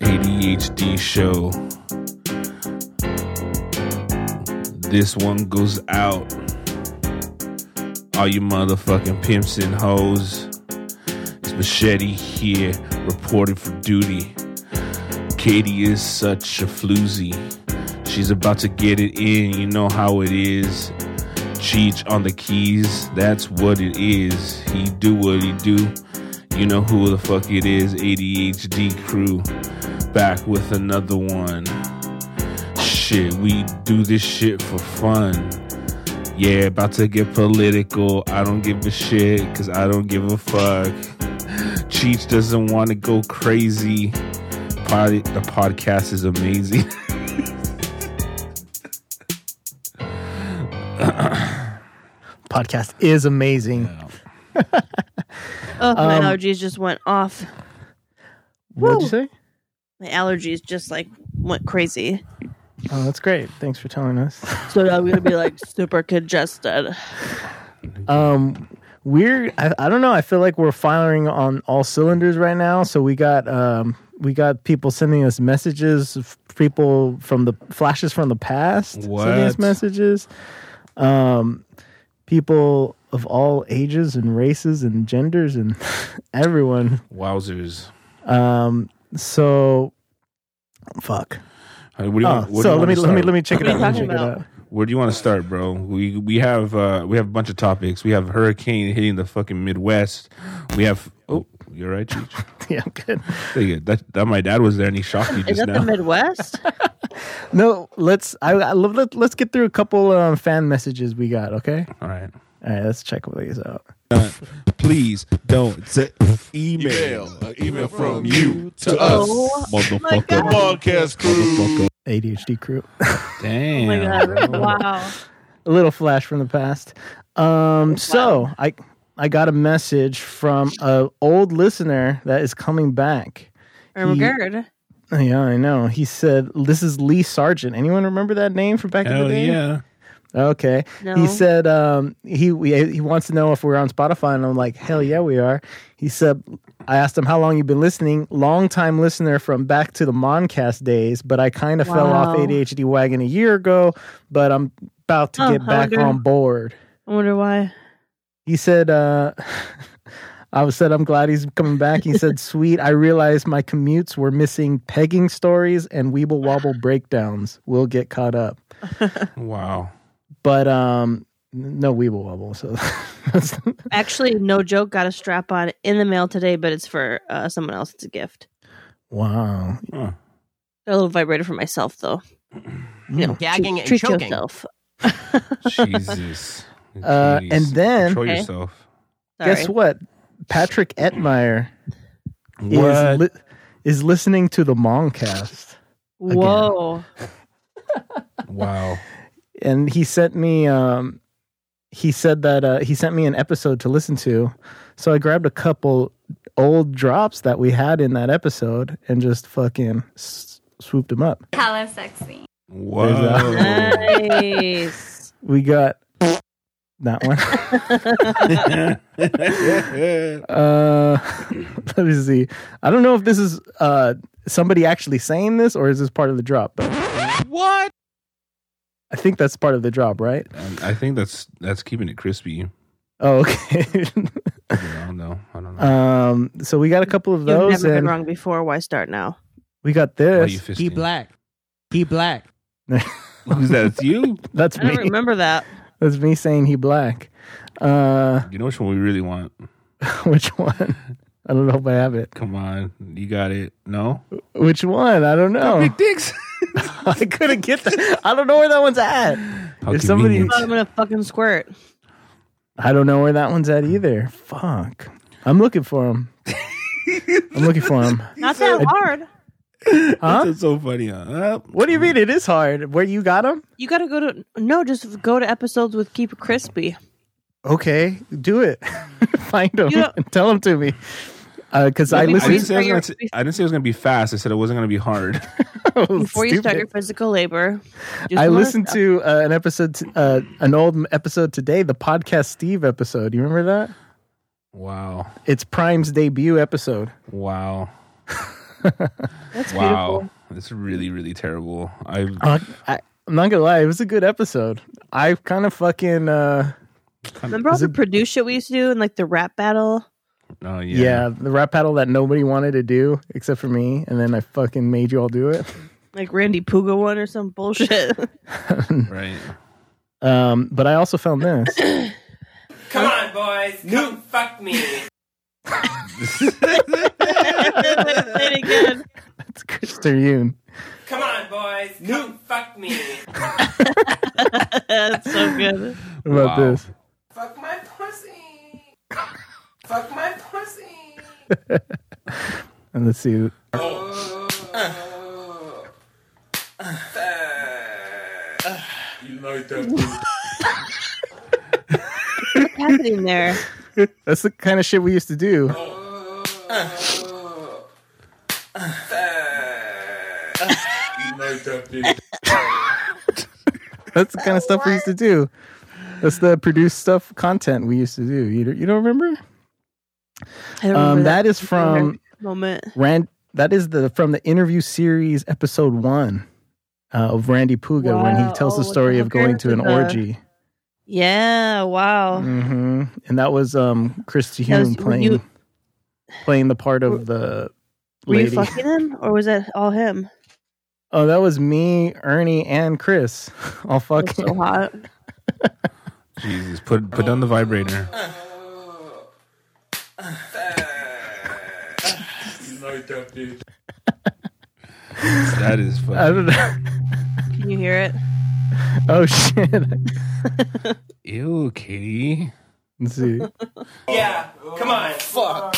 ADHD show. This one goes out. All you motherfucking pimps and hoes. It's Machete here, reporting for duty. Katie is such a floozy. She's about to get it in, you know how it is. Cheech on the keys, that's what it is. He do what he do. You know who the fuck it is, ADHD crew. Back with another one. Shit, we do this shit for fun. Yeah, about to get political. I don't give a shit, cause I don't give a fuck. Cheech doesn't want to go crazy. Pod, the podcast is amazing. Podcast is amazing. Oh, my Um, allergies just went off. What'd you say? My allergies just like went crazy. Oh, that's great. Thanks for telling us. So I'm gonna be like super congested. Um, we're I, I don't know. I feel like we're firing on all cylinders right now. So we got um we got people sending us messages. f- People from the flashes from the past sending us What? messages. Um, people of all ages and races and genders and everyone. Wowzers. Um, so fuck. Hey, What do you Oh, want, what do so you let me want to let me start? let me check it out. Let me check it out. Where do you want to start, bro? We we have uh we have a bunch of topics. We have hurricane hitting the fucking Midwest. We have oh, you're right, Cheech. Yeah, I'm good. Thank you. That that my dad was there and he shocked you Is just that now. the Midwest? No, let's I, I love let, let's get through a couple um, fan messages we got. Okay. All right. All right, let's check these out. Please don't send email. Email, an email from you to Oh us, my Motherfucker. God. podcast crew. ADHD crew. Damn. Oh my god! Wow. a little flash from the past. Um, so I I got a message from a old listener that is coming back. I'm He- good. Yeah, I know. He said, "This is Lee Sargent." Anyone remember that name from back in the day? yeah. Okay. No. He said um, he he wants to know if we're on Spotify, and I'm like, hell yeah, we are. He said, I asked him how long you've been listening. Long time listener from back to the Moncast days, but I kind of fell off ADHD wagon a year ago, but I'm about to Oh, get I back wonder- on board. I wonder why. He said, uh, I said, I'm glad he's coming back. He said, sweet. I realized my commutes were missing pegging stories and weeble wobble breakdowns. We'll get caught up. Wow. But um, no weeble wobble. So Actually, no joke. Got a strap on in the mail today, but it's for uh, someone else. It's a gift. wow. Huh. Got a little vibrator for myself, though. You know, Gagging treat, and treat choking. yourself. Jesus. Uh, and then- control Okay. yourself. Sorry. Guess what? Patrick Etmeyer is li- is listening to the Moncast, Whoa. wow. And he sent me. Um, he said that uh, he sent me an episode to listen to, so I grabbed a couple old drops that we had in that episode and just fucking s- swooped them up. Hella sexy. Whoa. Nice. We got that one. uh, let me see. I don't know if this is uh, somebody actually saying this or is this part of the drop, but what? I think that's part of the job, right? Um, I think that's that's keeping it crispy. Oh, okay. I don't know. I don't know. um, so we got a couple of those. You've those, never been wrong before. Why start now? we got Why are this. He black. He black. Who's that? It's you. That's I don't me. remember that. That's me saying he black. Uh, You know which one we really want? which one? I don't know if I have it. Come on, you got it. No, Which one? I don't know. big dicks. I couldn't get that. I don't know where that one's at. How If somebody- I'm gonna fucking squirt. I don't know where that one's at either. Fuck. I'm looking for him. I'm looking for him. Not that hard. Huh? That's so funny. Huh? Uh, What do you mean? It is hard. Where you got him? You gotta go to no, just go to episodes with Keep It Crispy. Okay, do it. Find him You know- and tell him to me. Because I Let me I didn't, say I, was gonna t- I didn't say it was gonna be fast. I said it wasn't gonna be hard. Before you start your physical labor, I listened to uh, an episode, t- uh, an old episode today, the podcast Steve episode. You remember that? Wow, It's Prime's debut episode. wow. That's Wow, beautiful. it's really really terrible. I Uh, I, I'm not gonna lie, it was a good episode. I kind of fucking uh, Remember all the it- produce shit we used to do and like the rap battle? Oh yeah. yeah, the rap battle that nobody wanted to do except for me, and then I fucking made you all do it. Like Randy Puga one or some bullshit. right. Um, but I also found this. Come on, boys. Come fuck me. Say it again. It's Krister Yoon. Come on, boys. Come fuck me. That's so good. What about Wow. this? Fuck my pussy. Fuck my pussy. And let's see. Oh, You like that? What's happening there? That's the kind of shit we used to do. You like that? Bitch? That's the kind of stuff we used to do. That's the produced stuff content we used to do. You you don't remember? I don't Um, remember that is from moment. Rand. That is the from the interview series episode one uh, of Randy Puga when he tells Oh, the story the of going to an the- orgy. Yeah, wow. hmm And that was um Christy That was- Hume playing you- playing the part of the Were you lady. fucking him or was that all him? Oh, that was me, Ernie, and Chris. All That's fucking. so hot. Jesus, put put down the vibrator. You like that? Bitch? That is I don't know. Can you hear it? Oh shit! Ew, Katie. Let's see. Yeah. Come on. Fuck.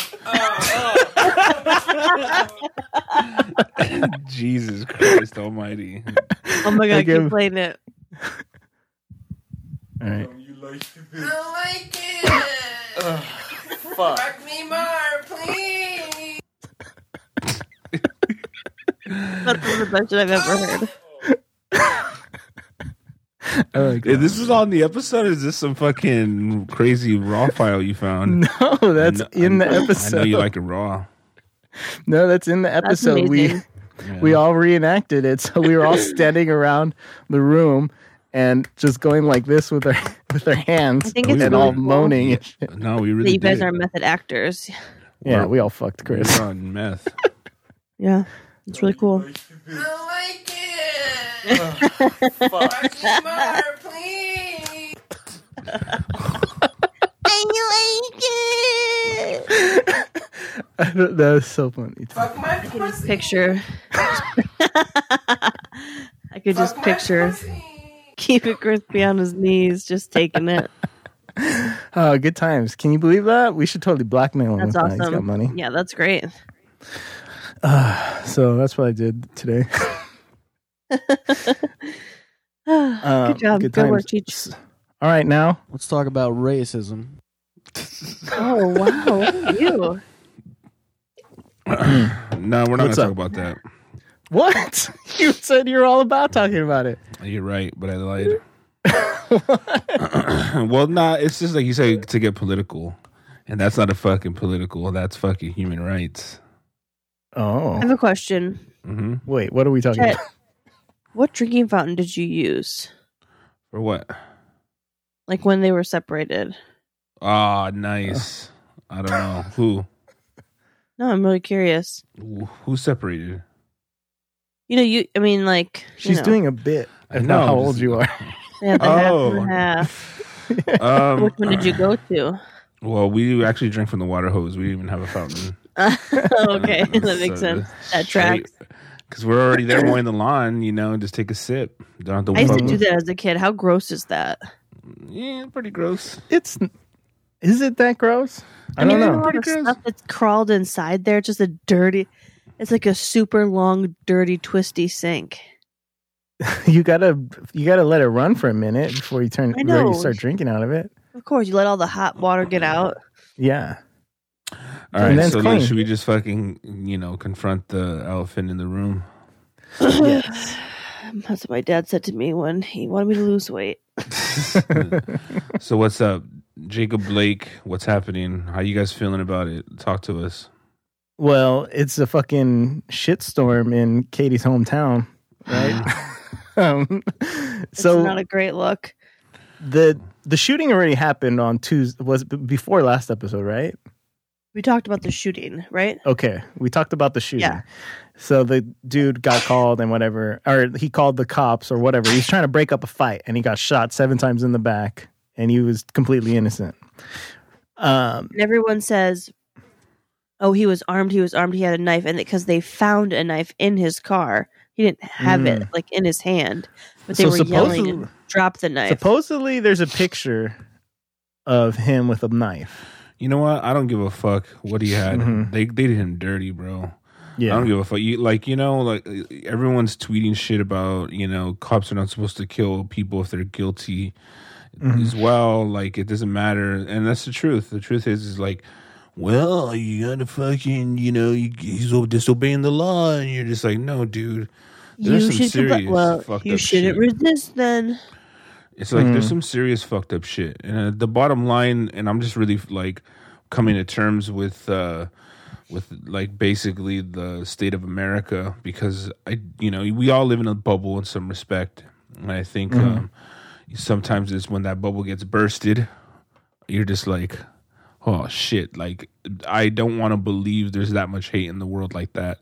Jesus Christ Almighty. Oh my god, give- keep um, playing it. All right. You like that? Bitch? I like it. Fuck me more, please. That's the best shit I've ever heard. I like Is that. this was on the episode? Is this some fucking crazy raw file you found? No, that's I in the episode. I know episode. you like it raw. no, that's in the episode. We amazing. Yeah. we all reenacted it. So we were all standing around the room and just going like this with our with our hands I think it's and really all cool moaning. and shit. No, we That really you guys did. are method actors. Yeah, We're- we all fucked we Chris. on meth. Yeah, it's really cool. I like it. Fuck me more, please. I like it. that was so funny. Fuck my Just pussy. picture. I could just Fuck my picture pussy. keep it crispy on his knees, just taking it. Oh, good times. Can you believe that? We should totally blackmail him. That's with that. He's got money. Yeah, that's great. So that's what I did today. Uh, Good job. Good work, times. Cheech. All right, now Let's talk about racism. Oh wow, you. No, we're not gonna talk about that. What you said you're all about talking about it. You're right, but I lied. well, nah, it's just like you say to get political, and that's not a fucking political. That's fucking human rights. Oh, I Oh, have a question. hmm wait, what are we talking Chet, about? what drinking fountain did you use? For what? Like when they were separated? Ah, nice. I don't know who No, I'm really curious. who who separated. You know, you. I mean, like you She's know, doing a bit. I I know, know how old you are. Yeah, the half Oh. and half. Um, Which one did you go to? Well, we actually drink from the water hose. We didn't even have a fountain. okay, that makes sense. That tracks. Because we're already there mowing the lawn, you know, just take a sip. Don't have to I used to do that as a kid. How gross is that? Yeah, pretty gross. It's is it that gross? I, mean, don't there's a know. lot of stuff that's crawled inside there. Just a dirty. It's like a super long, dirty, twisty sink. you gotta you gotta let it run for a minute before you turn I before you start drinking out of it. Of course, you let all the hot water get out. Yeah. All And right, then so it's then should we just fucking, you know, confront the elephant in the room? Yes. That's what my dad said to me when he wanted me to lose weight. so what's up, Jacob Blake? What's happening? How you guys feeling about it? Talk to us. Well, it's a fucking shitstorm in Katie's hometown, right? um, It's so not a great look. the the shooting already happened on Tuesday. Was before last episode, right? We talked about the shooting, right? Okay, we talked about the shooting. Yeah. So the dude got called and whatever, or he called the cops or whatever. He's trying to break up a fight and he got shot seven times in the back and he was completely innocent. Um, And everyone says, "Oh, he was armed. He was armed. He had a knife." And because they found a knife in his car, he didn't have it like in his hand, but they So were yelling supposedly- and dropped the knife. supposedly, there's a picture of him with a knife. You know what? I don't give a fuck what he had. Mhm. They they did him dirty, bro. Yeah. I don't give a fuck. You, like you know, like everyone's tweeting shit about you know cops are not supposed to kill people if they're guilty Mhm. as well. Like it doesn't matter, and that's the truth. The truth is, is like, well, you gotta fucking you know you, he's o- disobeying the law, and you're just like, no, dude. There's some should compli- serious well, fucked you up shouldn't shit. resist then. It's like there's Mm. some serious fucked up shit. And uh, the bottom line, and I'm just really like coming to terms with uh with like basically the state of America because I you know we all live in a bubble in some respect, and I think um, sometimes it's when that bubble gets bursted, you're just like, oh shit! Like I don't want to believe there's that much hate in the world like that,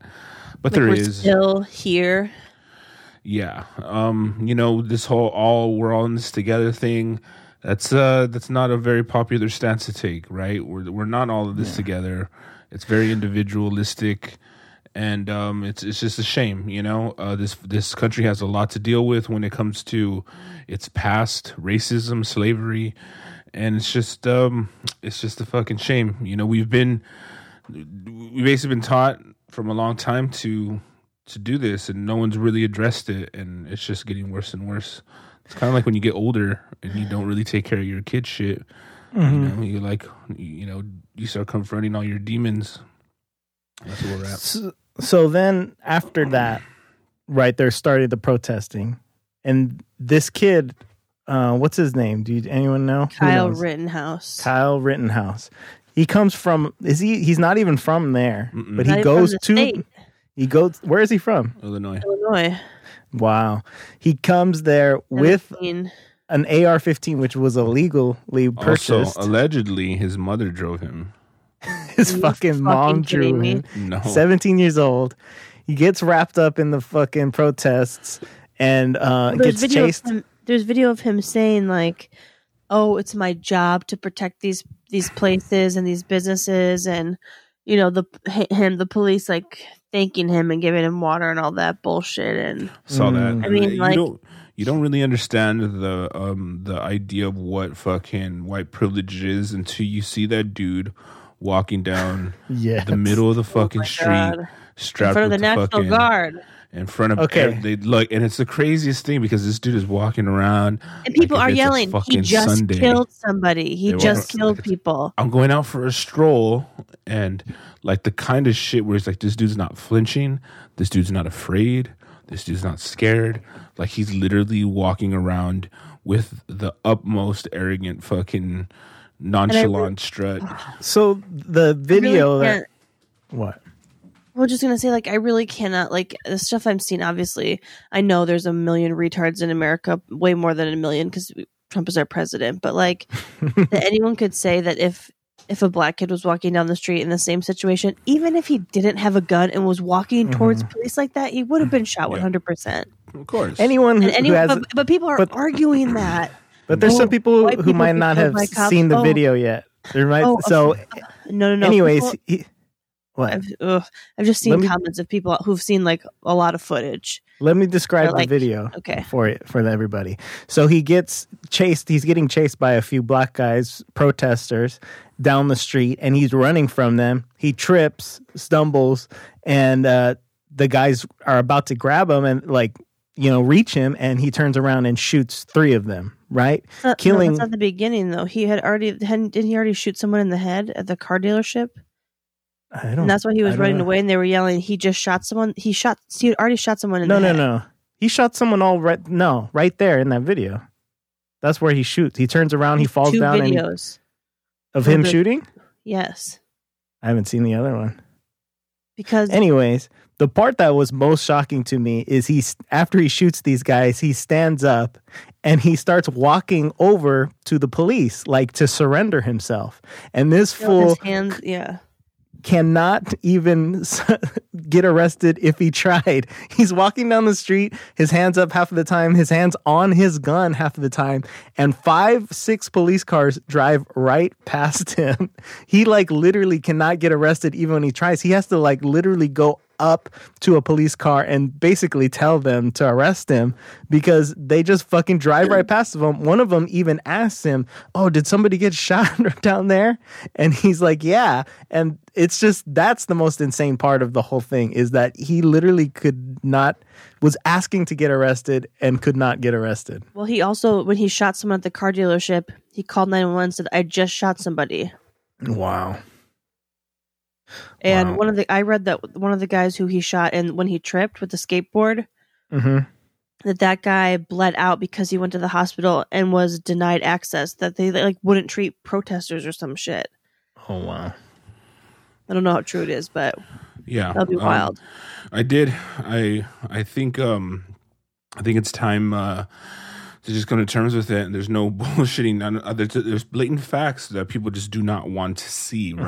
but Like there we're is. still here. Yeah. Um, you know, this whole all we're all in this together thing, that's uh that's not a very popular stance to take, right? We're we're not all of this together. It's very individualistic and um it's it's just a shame, you know. Uh this this country has a lot to deal with when it comes to its past, racism, slavery, and it's just um it's just a fucking shame. You know, we've been we've basically been taught from a long time to to do this and no one's really addressed it and it's just getting worse and worse. It's kind of like when you get older and you don't really take care of your kid shit. You know you like you know you start confronting all your demons. That's where we're at. So, so then after that, right there started the protesting, and this kid, uh, what's his name? Do you, anyone know? Kyle? Rittenhouse. Kyle Rittenhouse. He comes from. Is he? He's not even from there, Mm-mm. but Not he even from goes the to. state. He goes. Where is he from? illinois Illinois. Wow. He comes there with 17. an AR-15, which was illegally also purchased. allegedly his mother drove him His fucking fucking mom drove him. no 17 years old. He gets wrapped up in the fucking protests and uh, There's gets chased. Of him, there's video of him saying like, "Oh, it's my job to protect these these places and these businesses," and you know the him the police like thanking him and giving him water and all that bullshit. And saw that. I mean, you like- don't you don't really understand the um the idea of what fucking white privilege is until you see that dude walking down Yeah. the middle of the fucking Oh street God. in strapped front of with the National fucking Guard, in front of Okay. ev- they look and it's the craziest thing because this dude is walking around and people like are if it's a yelling, "He just Sunday. killed somebody. He They just walk- killed like people." I'm going out for a stroll and like the kind of shit where it's like this dude's not flinching, this dude's not afraid, this dude's not scared. Like he's literally walking around with the utmost arrogant fucking nonchalant strut. So the I really video that what? I was just gonna say, like, I really cannot like the stuff I'm seeing. Obviously, I know there's a million retards in America, way more than a million because Trump is our president. But like, that anyone could say that if if a black kid was walking down the street in the same situation, even if he didn't have a gun and was walking towards mm-hmm. police like that, he would have been shot 100. percent Of course. Anyone who, And any, who has, but, but people are but- arguing that. but there's some people who people might not have seen the Oh. video yet. There might Oh, so. Uh, no, no, no. anyways, people- he, what? I've, ugh, I've just seen me- comments of people who've seen like a lot of footage. Let me describe like, the video. Okay. for it for everybody. So he gets chased. He's getting chased by a few black guys, protesters, down the street, and he's running from them. He trips, stumbles, and uh, the guys are about to grab him and like you know reach him, and he turns around and shoots three of them. Right, not- Killing- No, that's not the beginning though. He had already hadn't didn't he already shoot someone in the head at the car dealership? I don't. And that's why he was running know. away, and they were yelling. He just shot someone. He shot. He had already shot someone in No, no, head. no. He shot someone all right. No, right there in that video. That's where he shoots. He turns around. He falls Two down and he- videos. of him the- shooting. Yes. I haven't seen the other one. because Anyways, the part that was most shocking to me is he after he shoots these guys, he stands up and he starts walking over to the police like to surrender himself. And this you know, fool his hands, yeah. Cannot even get arrested if he tried. He's walking down the street, his hands up half of the time, his hands on his gun half of the time, and five, six police cars drive right past him. He like literally cannot get arrested even when he tries. He has to like literally go up to a police car and basically tell them to arrest him because they just fucking drive right past him. One of them even asks him, "Oh, did somebody get shot down there?" And he's like, "Yeah." And it's just that's the most insane part of the whole thing is that he literally could not was asking to get arrested and could not get arrested. Well, he also when he shot someone at the car dealership, he called nine one one and said, "I just shot somebody." Wow. And Wow. one of the I read that one of the guys who he shot and when he tripped with the skateboard, hmm that that guy bled out because he went to the hospital and was denied access. That they like wouldn't treat protesters or some shit. Oh wow. I don't know how true it is, but Yeah, that'll be um, wild. I did. I I think um I think it's time uh to just come to terms with it. And there's no bullshitting. None, uh, there's, there's blatant facts that people just do not want to see. Mm-hmm.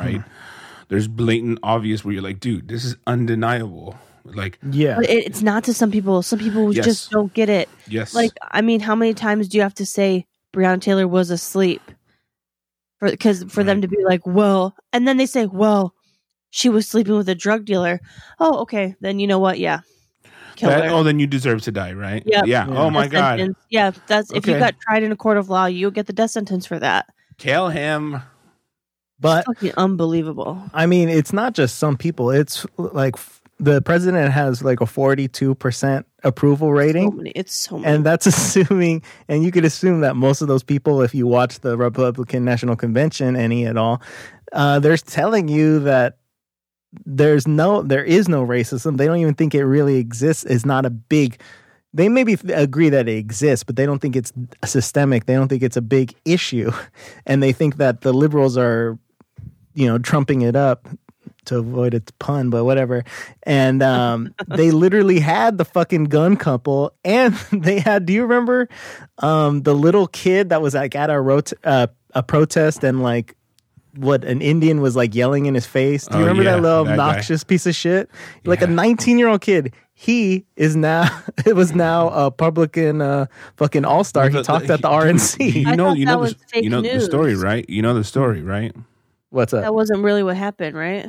Right? There's blatant, obvious where you're like, dude, this is undeniable. Like, Yeah. But it, it's not to some people. Some people Yes. just don't get it. yes, Like, I mean, how many times do you have to say Breonna Taylor was asleep? For because for them to be like, well, and then they say, well, she was sleeping with a drug dealer. Oh, okay, then you know what? Yeah, that, oh, then you deserve to die, right? Yep. Yeah. Yeah. Oh my Death god, sentence. Yeah, that's if you got tried in a court of law, you'll get the death sentence for that. kill him. But Fucking unbelievable. I mean, it's not just some people. It's like the president has like a 42% approval So rating. many, it's so many. And that's assuming, and you could assume that most of those people, if you watch the Republican National Convention, any at all, uh, they're telling you that there's no, there is no racism. They don't even think it really exists. It's not a big. They maybe agree that it exists, but they don't think it's systemic. They don't think it's a big issue, and they think that the liberals are, you know, trumping it up to avoid its pun, but whatever. And um, they literally had the fucking gun couple, and they had. Do you remember um, the little kid that was like at a rot- uh, a protest and like what an Indian was like yelling in his face? Do you Oh, remember yeah, that little that guy. obnoxious piece of shit? Like a 19 year old kid. He is now. It was now a Republican uh, fucking all star. He talked the- at the dude, RNC. You I know, thought you know, the, you know the story, right? You know the story, right? What's up? that wasn't really what happened, right?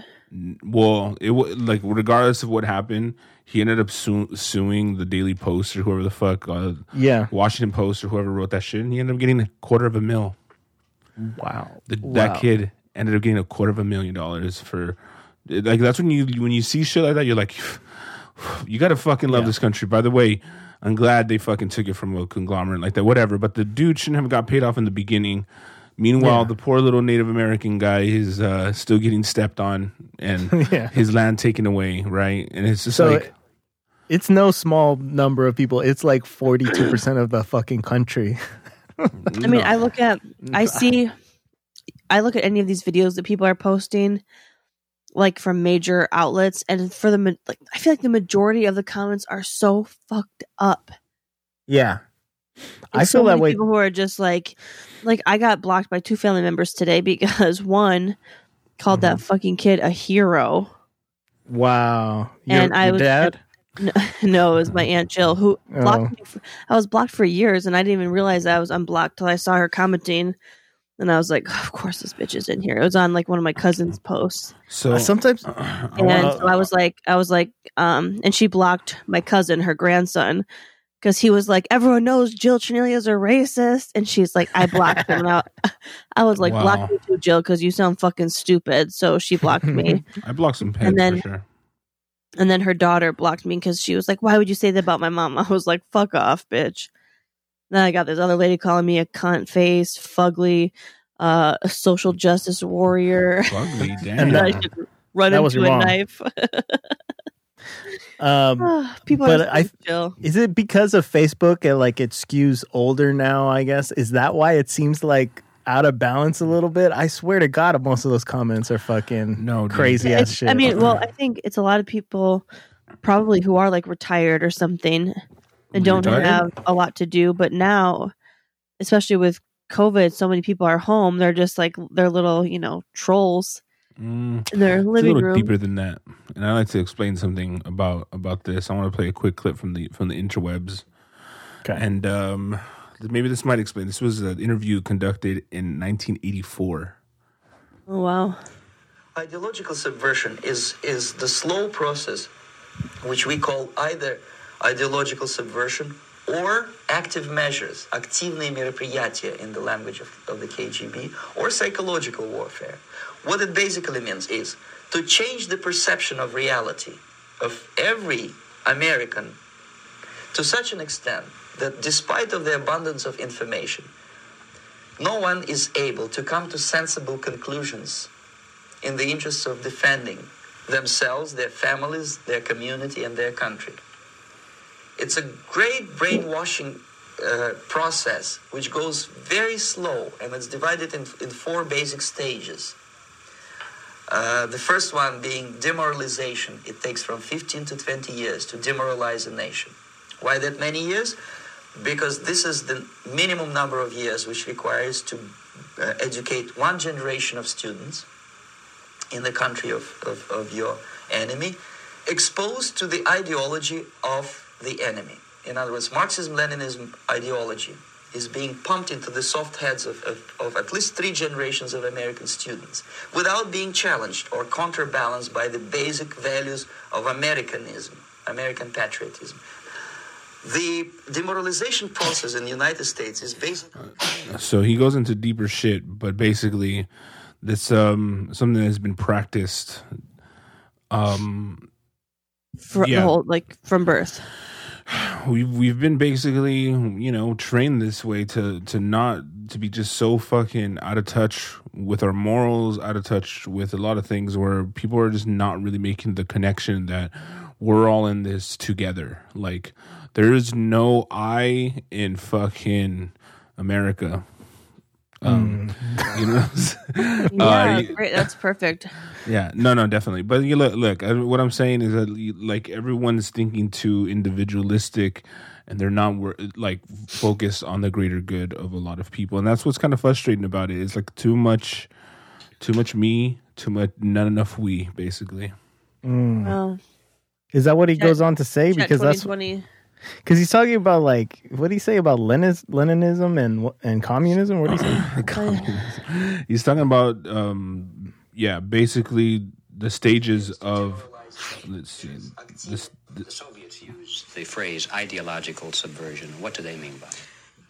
Well, it was like regardless of what happened, he ended up su- suing the Daily Post or whoever the fuck, uh, yeah. Washington Post or whoever wrote that shit, and he ended up getting a quarter of a mil. Wow. The, Wow. That kid ended up getting a quarter of a million dollars for, like that's when you when you see shit like that, you're like, you gotta fucking love Yeah. this country. By the way, I'm glad they fucking took it from a conglomerate like that, whatever. But the dude shouldn't have got paid off in the beginning. Meanwhile, Yeah. the poor little Native American guy is uh, still getting stepped on and Yeah. his land taken away, right? And it's just So like, it's no small number of people. It's like 42% of the fucking country. I mean, I look at, I see, I look at any of these videos that people are posting, like from major outlets, and for the like, I feel like the majority of the comments are so fucked up. Yeah. I feel so that way. People who are just like, like I got blocked by two family members today because one called Mm-hmm. that fucking kid a hero. Wow. Your, And I your was- dad? No, no, it was my aunt Jill who blocked Oh. me. For, I was blocked for years, and I didn't even realize I was unblocked till I saw her commenting. And I was like, "Of course, this bitch is in here." It was on like one of my cousin's posts, so Uh, sometimes I and wanna- so I was like, "I was like," um, and she blocked my cousin, her grandson, because he was like, "Everyone knows Jill Chanelia's a racist," and she's like, "I blocked him." out. I, I was like, Wow. "Block me too, Jill, because you sound fucking stupid." So she blocked me. I blocked some heads and then- for sure. And then her daughter blocked me because she was like, "Why would you say that about my mom?" I was like, "Fuck off, bitch." Then I got this other lady calling me a cunt face, fugly, uh, a social justice warrior. Ugly, damn. And that I should run that into a wrong. knife. Um, People But are I- so chill. is it because of Facebook and like it skews older now, I guess? Is that why it seems like out of balance a little bit, I swear to God, most of those comments are fucking No, dude. crazy ass It's- shit. I mean, well, I think it's a lot of people probably who are like retired or something and don't Retired? have a lot to do. But now, especially with COVID, so many people are home. They're just like they're little, you know, trolls Mm, in their it's a living little room. deeper than that, and I like to explain something about about this. I want to play a quick clip from the from the interwebs, Okay. and um, maybe this might explain. This was an interview conducted in 1984. Oh wow! Ideological subversion is, is the slow process which we call either ideological subversion or active measures, активные мероприятия in the language of, of the KGB, or psychological warfare. what it basically means is to change the perception of reality of every American to such an extent that despite of the abundance of information, no one is able to come to sensible conclusions in the interests of defending themselves, their families, their community, and their country. It's a great brainwashing uh, process which goes very slow and it's divided in, in four basic stages. Uh, the first one being demoralization. It takes from 15 to 20 years to demoralize a nation. Why that many years? Because this is the minimum number of years which requires to uh, educate one generation of students in the country of, of, of your enemy, exposed to the ideology of the enemy. In other words, Marxism Leninism ideology is being pumped into the soft heads of, of, of at least three generations of American students without being challenged or counterbalanced by the basic values of Americanism, American patriotism. The demoralization process in the United States is basically. So he goes into deeper shit, but basically, that's um something that has been practiced. Um, For Yeah. the whole like from birth. We've we've been basically you know trained this way to to not to be just so fucking out of touch with our morals out of touch with a lot of things where people are just not really making the connection that we're all in this together. Like there is no i in fucking america um you know what I'm saying? Yeah, Uh, great. That's perfect. yeah, no, no, definitely. But you look, look. What I'm saying is that you- like everyone's thinking too individualistic, and they're not wor- like focused on the greater good of a lot of people, and that's what's kind of frustrating about it. It's like too much, too much me, too much, not enough we, basically. Mm. Well, Is that what he goes on to say? Chat Because that's 2020. Because he's talking about like what did he say about Lenin, Leninism and and communism? What did he say? Communism. He's talking about, um, yeah, basically the stages of. Let's see. This, The Soviets use the phrase ideological subversion. What do they mean by it?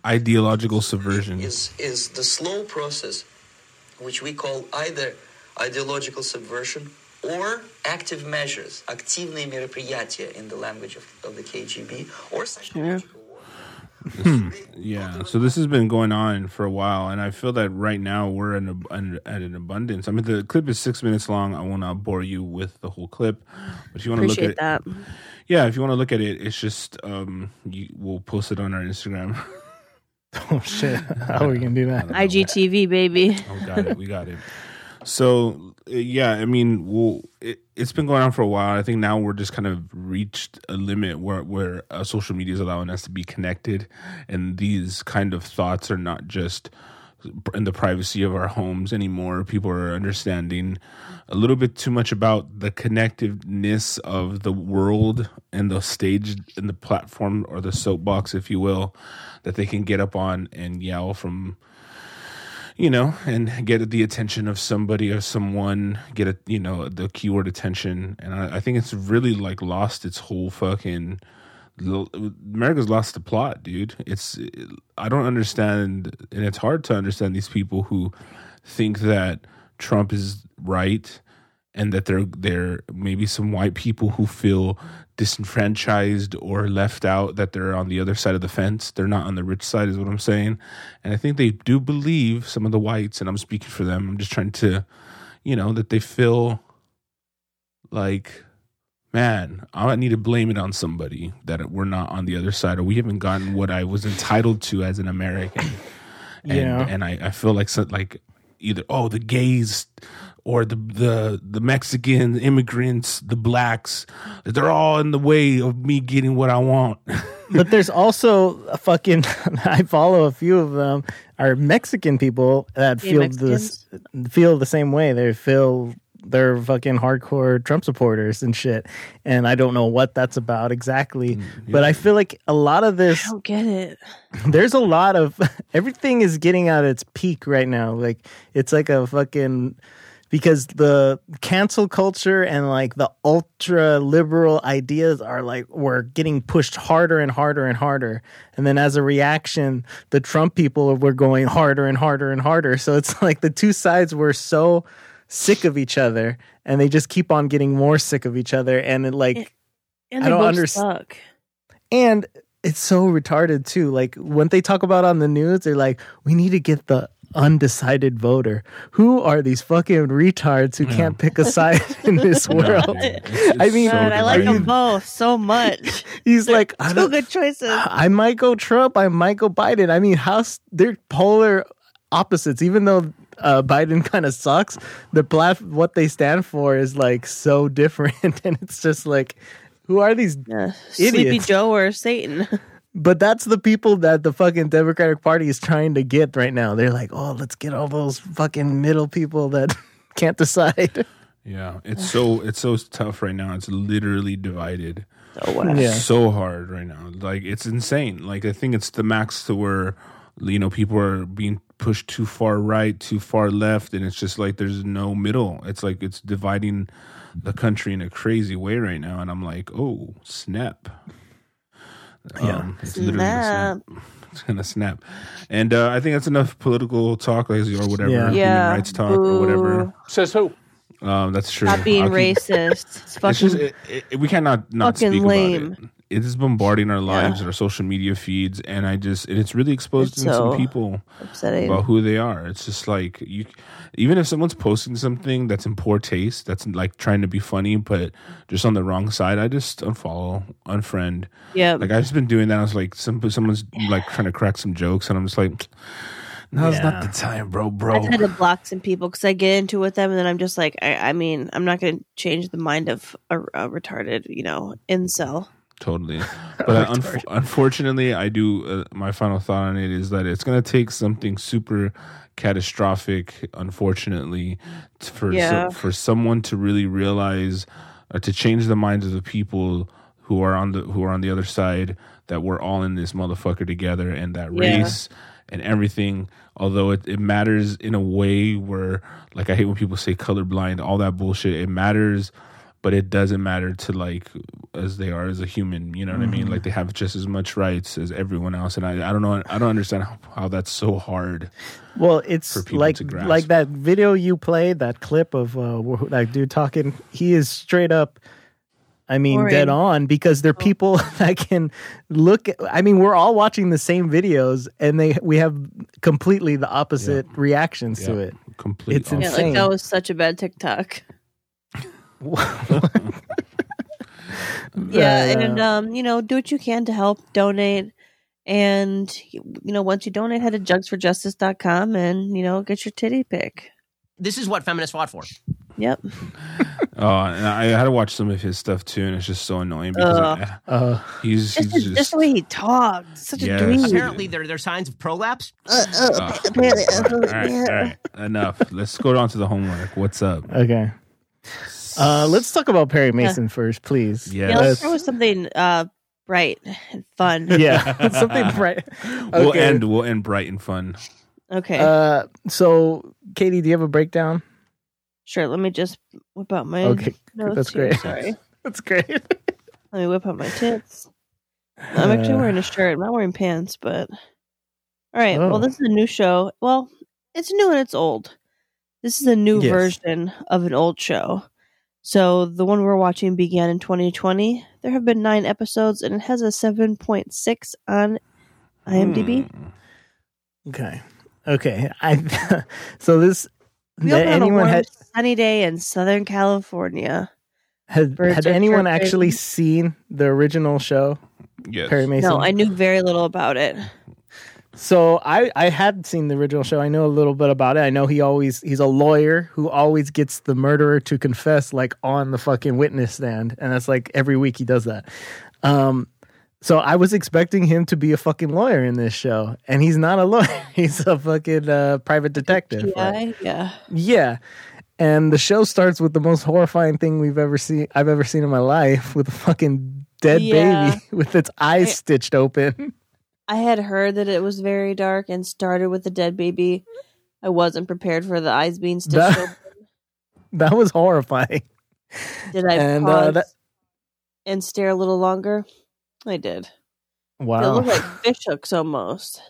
ideological subversion. is is the slow process which we call either ideological subversion or active measures, активные мероприятия in the language of, of the KGB, or psychological war. Yeah, so this has been going on for a while, and I feel that right now we're in a, an, at an abundance. I mean, the clip is six minutes long. I won't uh, bore you with the whole clip, but if you want to look Appreciate at that. yeah, if you want to look at it, it's just um, you, we'll post it on our Instagram. oh shit! How are we gonna do that? IGTV baby. Oh, got it. We got it. So uh, yeah, I mean, well, it, it's been going on for a while. I think now we're just kind of reached a limit where where uh, social media is allowing us to be connected, and these kind of thoughts are not just in the privacy of our homes anymore. People are understanding a little bit too much about the connectiveness of the world and the stage and the platform or the soapbox, if you will, that they can get up on and yell from you know, and get the attention of somebody or someone, get a you know the keyword attention, and I, I think it's really like lost its whole fucking. America's lost the plot, dude. It's I don't understand, and it's hard to understand these people who think that Trump is right, and that they're they're maybe some white people who feel disenfranchised or left out that they're on the other side of the fence. They're not on the rich side is what i'm saying. And i think they do believe some of the whites and i'm speaking for them. I'm just trying to you know that they feel like man i need to blame it on somebody that we're not on the other side or we haven't gotten what i was entitled to as an american. And Yeah. and I, I feel like so, like either oh the gays or the the the Mexican immigrants, the blacks, they're all in the way of me getting what I want. but there's also a fucking I follow a few of them are Mexican people that Gay feel Mexicans? this feel the same way. They feel they're fucking hardcore Trump supporters and shit. And I don't know what that's about exactly. Mm, but I feel like a lot of this I don't get it. there's a lot of everything is getting at its peak right now. Like it's like a fucking because the cancel culture and like the ultra liberal ideas are like we're getting pushed harder and harder and harder. And then as a reaction, the Trump people were going harder and harder and harder. So it's like the two sides were so sick of each other and they just keep on getting more sick of each other and it like And I don't understand. and it's so retarded too. Like when they talk about on the news, they're like, "We need to get the undecided voter." Who are these fucking retards who can't pick a side in this world? I mean, God, I like you- them both so much. He's like, I, Two don't, good choices. I might go Trump. I might go Biden. I mean, how they're polar opposites. Even though uh, Biden kind of sucks, the plat what they stand for is like so different, and it's just like, who are these Yeah, Sleepy? Joe or Satan. But that's the people that the fucking Democratic Party is trying to get right now. They're like, oh, let's get all those fucking middle people that can't decide. Yeah, it's so it's so tough right now. It's literally divided. So what? Yeah. so hard right now. Like it's insane. Like I think it's the max to where you know people are being pushed too far right, too far left, and it's just like there's no middle. It's like it's dividing the country in a crazy way right now. And I'm like, oh snap! Yeah. it's literally gonna snap. It's gonna snap. And uh, I think that's enough political talk, like or whatever, Yeah. human rights talk or whatever. Boo. Says who? Um, that's true. Not being keep- racist. It's it's fucking just it, it, we cannot not fucking speak lame. about it. It is bombarding our lives Yeah. and our social media feeds, and I just and it's really exposing It's some so people upsetting. about who they are. It's just like you, even if someone's posting something that's in poor taste, that's like trying to be funny, but just on the wrong side, I just unfollow, unfriend. yeah. Like I've just been doing that. I was like, some someone's like trying to crack some jokes, and I'm just like, no, it's not the time, bro, bro. I've had to block some people because I get into it with them, and then I'm just like, I, I mean, I'm not going to change the mind of a, a retarded, you know, incel. Totally. But unf- unfortunately, I do. Uh, my final thought on it is that it's going to take something super catastrophic, unfortunately, t- for Yeah. so, for someone to really realize uh, to change the minds of the people who are on the who are on the other side that we're all in this motherfucker together and that Yeah. race and everything although it, it matters in a way where like i hate when people say colorblind all that bullshit it matters but it doesn't matter to like as they are as a human you know what i mean like they have just as much rights as everyone else and i, I don't know i don't understand how, how that's so hard Well, it's For people like to grasp. like that video you played, that clip of uh, wh- that dude talking. He is straight up. I mean, Boring. dead on because they're people that can look. At, I mean, we're all watching the same videos, and they we have completely the opposite reactions to it. Completely, It's opposite. Yeah, Insane. like that was such a bad TikTok. Yeah, Uh, and um, you know, do what you can to help donate. And you know, once you donate, head to jugsforjustice.com and you know, get your titty pick. This is what feminists fought for. Yep. oh and i had to watch some of his stuff too and it's just so annoying because Ugh. I- Uh, he's, Just, he's just, just the way he talked, such Yes. a dweeb. Apparently, there there are signs of prolapse. Uh, uh, Oh, apparently, all right, all right, all right. Enough. Let's go on to the homework. What's up? okay. Uh, let's talk about Perry Mason first, please. Yes. Yeah, let's Let's- start with something uh, bright and fun. yeah, something bright. We'll end. We'll end bright and fun. Okay, Uh, so Katie, do you have a breakdown? sure. Let me just whip out my Okay, notes that's here. great. Sorry. That's great. Let me whip out my tits. I'm actually Uh, wearing a shirt. I'm not wearing pants, but all right. Oh. Well, this is a new show. Well, it's new and it's old. This is a new Yes. version of an old show. So the one we're watching began in 2020. There have been nine episodes, and it has a 7.6 on IMDb. Hmm. Okay. Okay. I so this We that open a anyone warm, had sunny day in Southern California. had, birds had anyone chirping. actually seen the original show Yes. Perry Mason? No, I knew very little about it. So I I had seen the original show. I know a little bit about it. I know he always he's a lawyer who always gets the murderer to confess like on the fucking witness stand, and that's like every week he does that. Um, so I was expecting him to be a fucking lawyer in this show, and he's not a lawyer. He's a fucking uh, private detective. Yeah, yeah. Yeah. And the show starts with the most horrifying thing we've ever seen I've ever seen in my life with a fucking dead Yeah. baby with its eyes I- stitched open. I had heard that it was very dark and started with the dead baby. I wasn't prepared for the eyes being stitched That- open. that was horrifying. Did I and, pause uh, that- and stare a little longer? I did. Wow. It looked like fish hooks almost.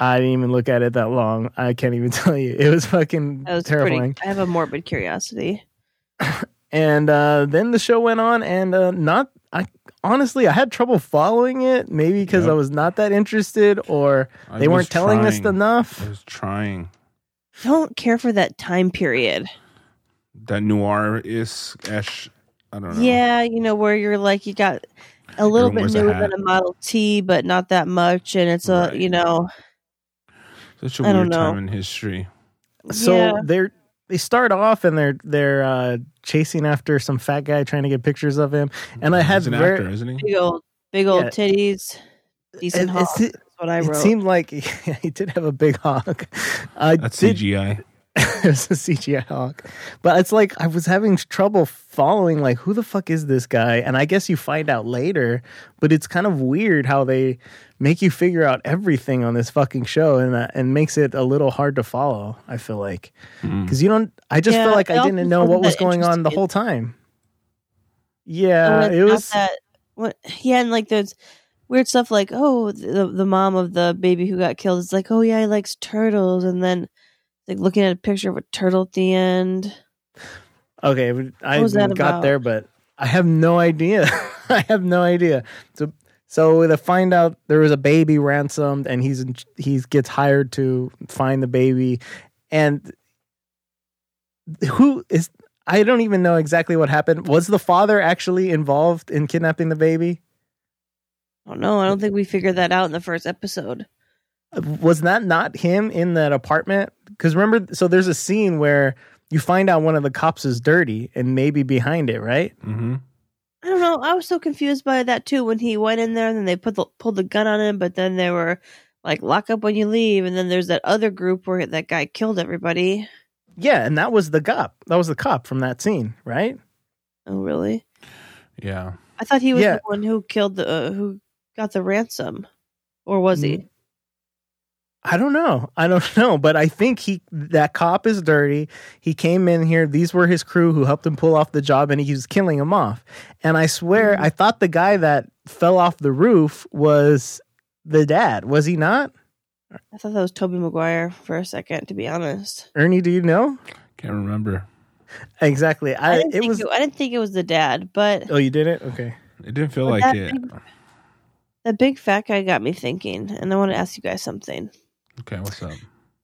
I didn't even look at it that long. I can't even tell you. It was fucking That was terrifying. pretty. I have a morbid curiosity. And uh, then the show went on, and uh, not. I honestly, I had trouble following it. Maybe because Yep. I was not that interested, or I they weren't telling us enough. I was trying I don't care for that time period. that noir is esh. I don't know. Yeah, you know where you're like you got a little Everyone bit wears a newer than a Model T, but not that much, and it's a Right. you know such a I don't weird time in history. So yeah. they're they start off and they're they're uh, chasing after some fat guy trying to get pictures of him. And I had an very actor, isn't he? big old big old Yeah. titties, decent it, hog. it, That's what I it seemed like he did have a big hog. I That's did, CGI. it was a CGI hawk. But it's like I was having trouble following like who the fuck is this guy? And I guess you find out later, but it's kind of weird how they make you figure out everything on this fucking show and that and makes it a little hard to follow, I feel like. Mm. Cuz you don't I just Yeah, feel like it I didn't know what was going on the whole time. Oh, Yeah, it was that. What? Yeah, and like there's weird stuff like oh the the mom of the baby who got killed is like oh yeah he likes turtles, and then like looking at a picture of a turtle at the end. Okay, I was that got about? there, but I have no idea. I have no idea. So, so to find out there was a baby ransomed, and he's in, he gets hired to find the baby, and who is I don't even know exactly what happened. Was the father actually involved in kidnapping the baby? I don't know. I don't think we figured that out in the first episode. Was that not him in that apartment? Because remember, so there's a scene where you find out one of the cops is dirty and maybe behind it, right? hmm I don't know. I was so confused by that too when he went in there and then they put the pulled the gun on him, but then they were like lock up when you leave, and then there's that other group where that guy killed everybody. Yeah, and that was the cop. That was the cop from that scene, right? Oh really? Yeah. I thought he was Yeah. the one who killed the uh, who got the ransom, or was he? I don't know. I don't know, but I think he that cop is dirty. He came in here. These were his crew who helped him pull off the job, and he was killing him off. And I swear, mm-hmm. I thought the guy that fell off the roof was the dad. Was he not? I thought that was Tobey Maguire for a second. To be honest, Ernie, do you know I Can't remember. exactly? I, I, didn't it think was. it, I didn't think it was the dad, but Oh, you didn't? Okay. It didn't feel But like that it. big- the big fat guy got me thinking, and I want to ask you guys something. Okay, what's up?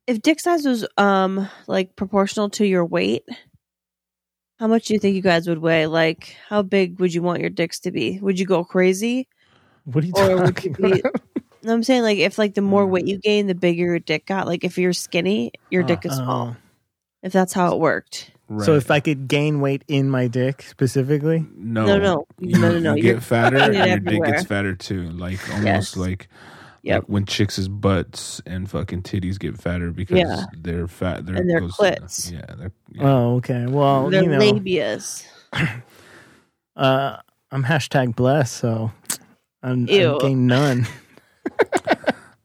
If dick size was um like proportional to your weight, how much do you think you guys would weigh? Like, how big would you want your dicks to be? Would you go crazy? What are you Or would you talking be- about? No, I'm saying like if like the more weight you gain, the bigger your dick got. Like if you're skinny, your dick is small. Oh. If that's how it worked. Right. So if I could gain weight in my dick specifically, no, No, no. you, No, no, no. You You're get fatter, and your dick everywhere. gets fatter too. Like almost Yes. like, Yep. like when chicks' butts and fucking titties get fatter because Yeah. they're fat. They're And their clits. Yeah, they're, yeah. oh, okay. Well, Their you know, labias. uh, I'm hashtag blessed, so I'm, Ew. I'm gain none.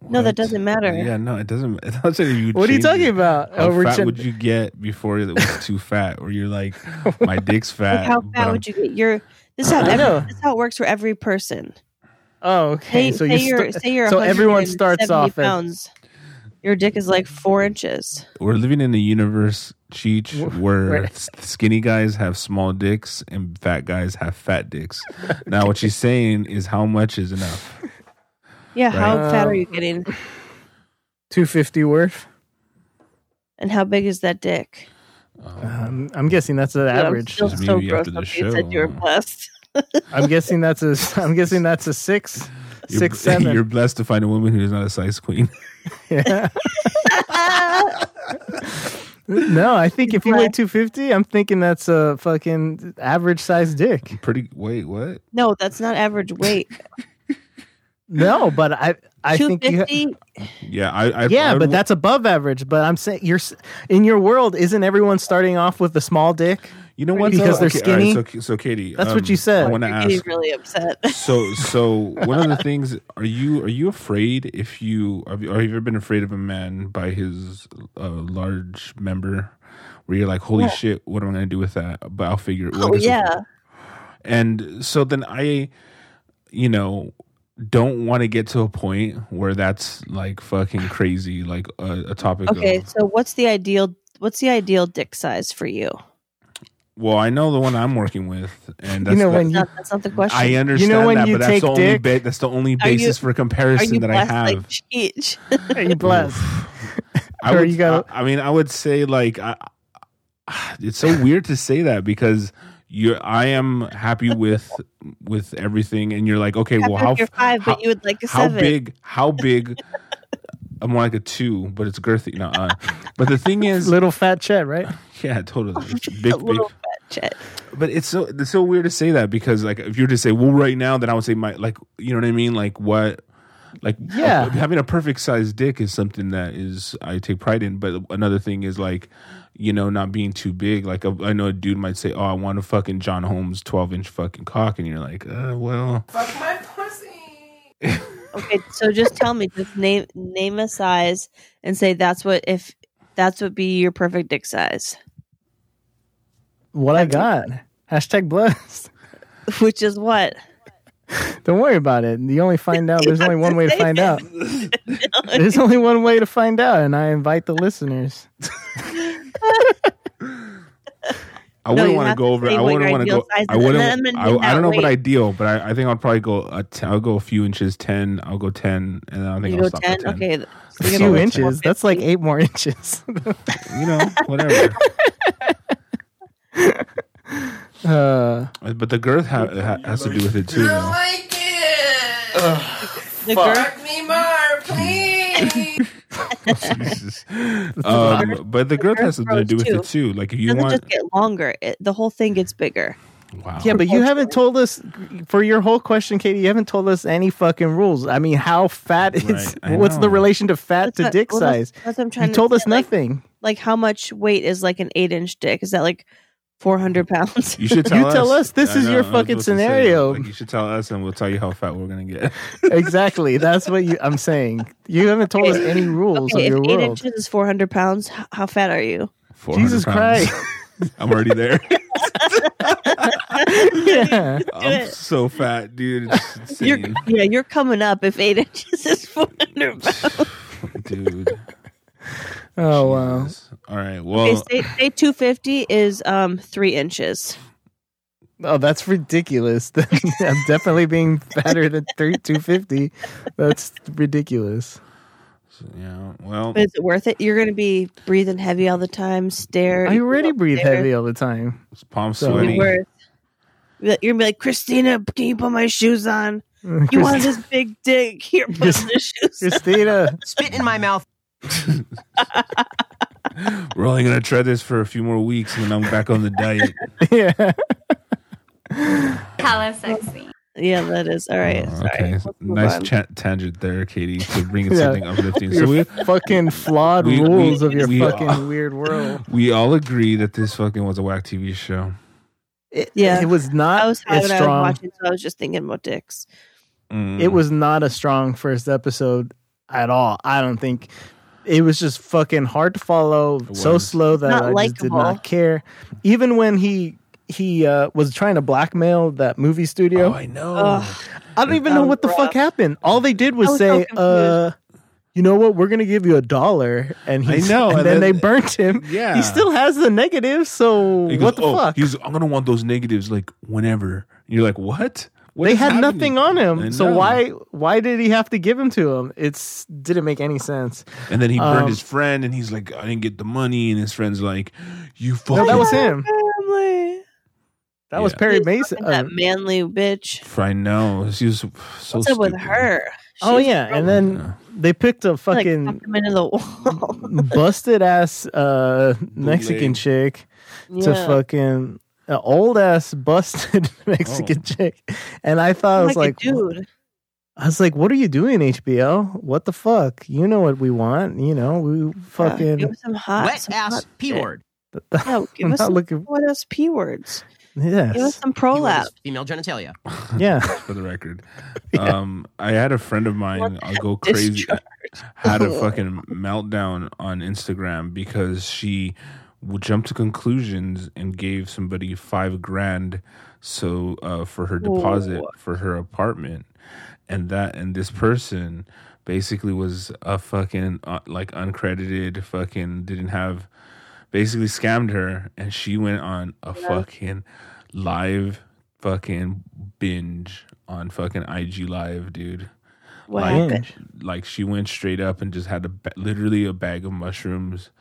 No, that doesn't matter. Yeah, no, it doesn't. It doesn't even What are you talking it. about? How we're fat ch- would you get before it was too fat? Where you're like, my dick's fat. Like how but fat I'm- would you get? Your this is how every, this is how it works for every person. Oh, okay. Say, so say you you're say you're so everyone starts off as pounds. Your dick is like four inches. We're living in a universe, Cheech, where Where- skinny guys have small dicks and fat guys have fat dicks. now, what she's saying is how much is enough? Yeah, how fat are Um, you getting? 250 worth. And how big is that dick? Um, I'm guessing that's the Dude, I'm average. still so gross after the up you said you were blessed. I'm guessing that's a. I'm guessing that's a six. You're, six seven. You're blessed to find a woman who's not a size queen. Yeah. no, I think if you weigh two fifty, I'm thinking that's a fucking average size dick. Pretty. Wait, what? No, that's not average weight. No, but I I Two think you. ha- Yeah, I. I yeah, I but would- that's above average. But I'm saying you're in your world. Isn't everyone starting off with a small dick? You know what? because though? they're Okay, all right, skinny? so, so Katie, That's um, what you said. I want to ask. getting really upset. So, so one of the things are you are you afraid if you have you, or have you ever been afraid of a man by his uh, large member, where you're like, holy Yeah. shit, what am I gonna do with that? But I'll figure. Oh what is it- yeah. And so then I, you know, don't want to get to a point where that's like fucking crazy, like a, a topic. Okay, Of, so what's the ideal? What's the ideal dick size for you? Well, I know the one I'm working with, and that's You know that- when you Not, that's not the question. I understand you when that, you but that's the only ba- that's the only Are you- basis for comparison that I have. like are you blessed? I would, you gotta- I, I mean, I would say like, I, it's so weird to say that because you, I am happy with with everything, and you're like, okay, well, how you're five, how, but you would like a how seven. big? How big? I'm more like a two, but it's girthy. No, uh, but the thing is, Little fat Chet, right? yeah, totally, It's big, big. little fat chet. But it's so it's so weird to say that because like if you were to say, well, right now, then I would say my like, you know what I mean, like what. Like Yeah. having a perfect sized dick is something that is I take pride in. But another thing is like, you know, not being too big. Like a, I know a dude might say, "Oh, I want a fucking John Holmes twelve inch fucking cock," and you're like, uh, "Well, Fuck my pussy. Okay, so just tell me, just name name a size and say that's what if that's what be your perfect dick size, What I got. Hashtag blessed. which is what. Don't worry about it. You only find out. There's only one way to find out. There's only one way to find out, and I invite the listeners. I No, wouldn't you want to go over. I wouldn't want to go. size I wouldn't. I'm I, don't know about weight. ideal, but I, I think I'll probably go. A t- I'll go a few inches. Ten. I'll go ten, and then I think You I'll go stop ten. at ten. Okay, A so you're few inches. That's like eight more inches. You know, whatever. uh, but the girth ha- ha- has to do with it too. I Though. like it. The girth, Fuck me more, please. Jesus. Um, but the growth has something to do with it too. Like if you doesn't want, just get longer; it, the whole thing gets bigger. wow. yeah, but you haven't told us for your whole question, Katie. You haven't told us any fucking rules. I mean, how fat is? Right, what's the relation to fat That's to what- dick well, size? That's what I'm trying You to told say, us like- nothing. Like, how much weight is like an eight inch dick? Is that like four hundred pounds? You should tell You us. tell us. This I is know, your fucking to say, scenario. like, you should tell us, and we'll tell you how fat we're gonna get. exactly. That's what you. I'm saying. You haven't told us any rules Okay, of if your eight inches is four hundred pounds, how fat are you? Jesus pounds. Christ. I'm already there. yeah. I'm so fat, dude. You're yeah, you're coming up if eight inches is four hundred pounds. dude. Oh wow. Jesus. All right. Well, Okay, say, say two fifty is um three inches. Oh, that's ridiculous. I'm definitely being fatter than three two fifty. That's ridiculous. yeah. Well, But is it worth it? You're gonna be breathing heavy all the time, stare. I already breathe stare. heavy all the time. it's palm So- sweaty. Worth. You're gonna be like, Christina, can you put my shoes on? You want this big dick? Here, put Chris- the shoes. on. Christina? Spit in my mouth. We're only gonna try this for a few more weeks, and then I'm back on the diet. Yeah. Hella sexy. Yeah, that is all right. Oh, okay. Nice cha- tangent there, Katie, to bring in Yeah. something uplifting. Your So we fucking flawed we- we- rules of your we- fucking weird world. we all agree that this fucking was a whack TV show. It, Yeah. it was not I was high as when I was strong. watching, so I was just thinking about dicks. Mm. It was not a strong first episode at all. I don't think it was just fucking hard to follow, so slow that Not I just did not care. Even when he he uh, was trying to blackmail that movie studio, Oh, I know. Ugh. I don't even know what the rough. fuck happened. All they did was, was say, confused. uh, "You know what? We're gonna give you a dollar," and he I know, and, and then, then- they burnt him. Yeah. he still has the negative. So goes, what the "Oh," fuck? He's, I'm gonna want those negatives like whenever. And you're like, what? What they had happening? nothing on him. So why why did he have to give him to him? It's didn't make any sense. And then he burned Um, his friend, and he's like, I didn't get the money. And his friend's like, you fucking. No, that was him. Family. That was Perry He was Mason. that uh, manly bitch. I know. She was so What's up with stupid. her? oh yeah, and probably, then they picked a fucking tucked him into the wall. busted ass uh Mexican Bootleg. chick to fucking an old ass busted Mexican Oh. chick, and I thought I was like, like, a dude. I was like, what are you doing, HBO? What the fuck? You know what we want? You know, we Yeah, fucking. give us some hot, Wet some ass p word. Yeah, give I'm us some looking. what else p words. Give us some P word prolap. is female genitalia. yeah. for the record. Um, I had a friend of mine. I'll go crazy. Had a fucking meltdown on Instagram because she w- jumped to conclusions and gave somebody five grand so uh, for her deposit Whoa. for her apartment, and that and this person basically was a fucking uh, like uncredited fucking didn't have basically scammed her and she went on a fucking live fucking binge on fucking IG live, dude. What Like- happened? Like she went straight up and just had a ba- literally a bag of mushrooms,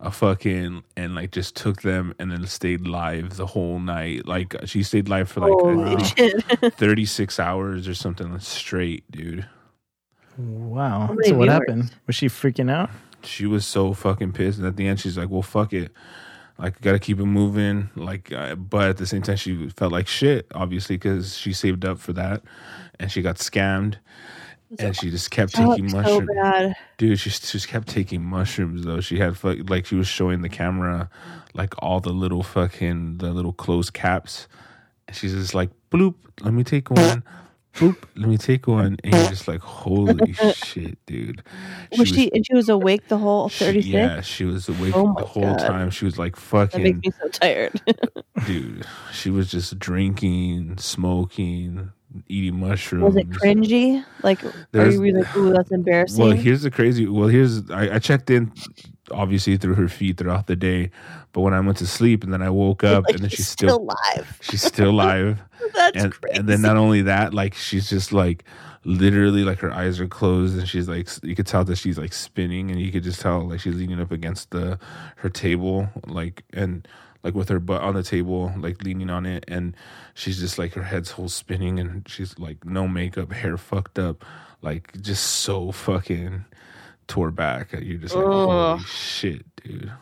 a fucking and like just took them and then stayed live the whole night. Like she stayed live for like Holy I 36 hours or something straight, dude. Wow. So what viewers? happened? Was she freaking out? she was so fucking pissed. And at the end, she's like, "Well, fuck it. Like, gotta keep it moving." Like, uh, but at the same time, she felt like shit, obviously, because she saved up for that, and she got scammed, and she just kept Oh, taking it's so mushrooms. Dude, she just kept taking mushrooms though. She had fuck, like she was showing the camera, like all the little fucking the little closed caps, and she's just like, "Bloop, let me take one." Boop, let me take one, and you're just like, "Holy shit, dude!" Was she and she was awake the whole she- thirty six? yeah, she was awake Oh the whole God. time. She was like fucking. That makes me so tired. dude. She was just drinking, smoking, eating mushrooms. was it cringy? Like, are you really like, ooh, that's embarrassing? Well, here's the crazy. Well, here's I, I checked in, obviously through her feed throughout the day, but when I went to sleep and then I woke up like, and then she's she's still still live. she's still live, That's and crazy. and then not only that, like she's just like literally like her eyes are closed and she's like you could tell that she's like spinning and you could just tell like she's leaning up against the her table like and like with her butt on the table like leaning on it and she's just like her head's whole spinning and she's like no makeup hair fucked up like just so fucking tore back you're just like Ugh. holy shit dude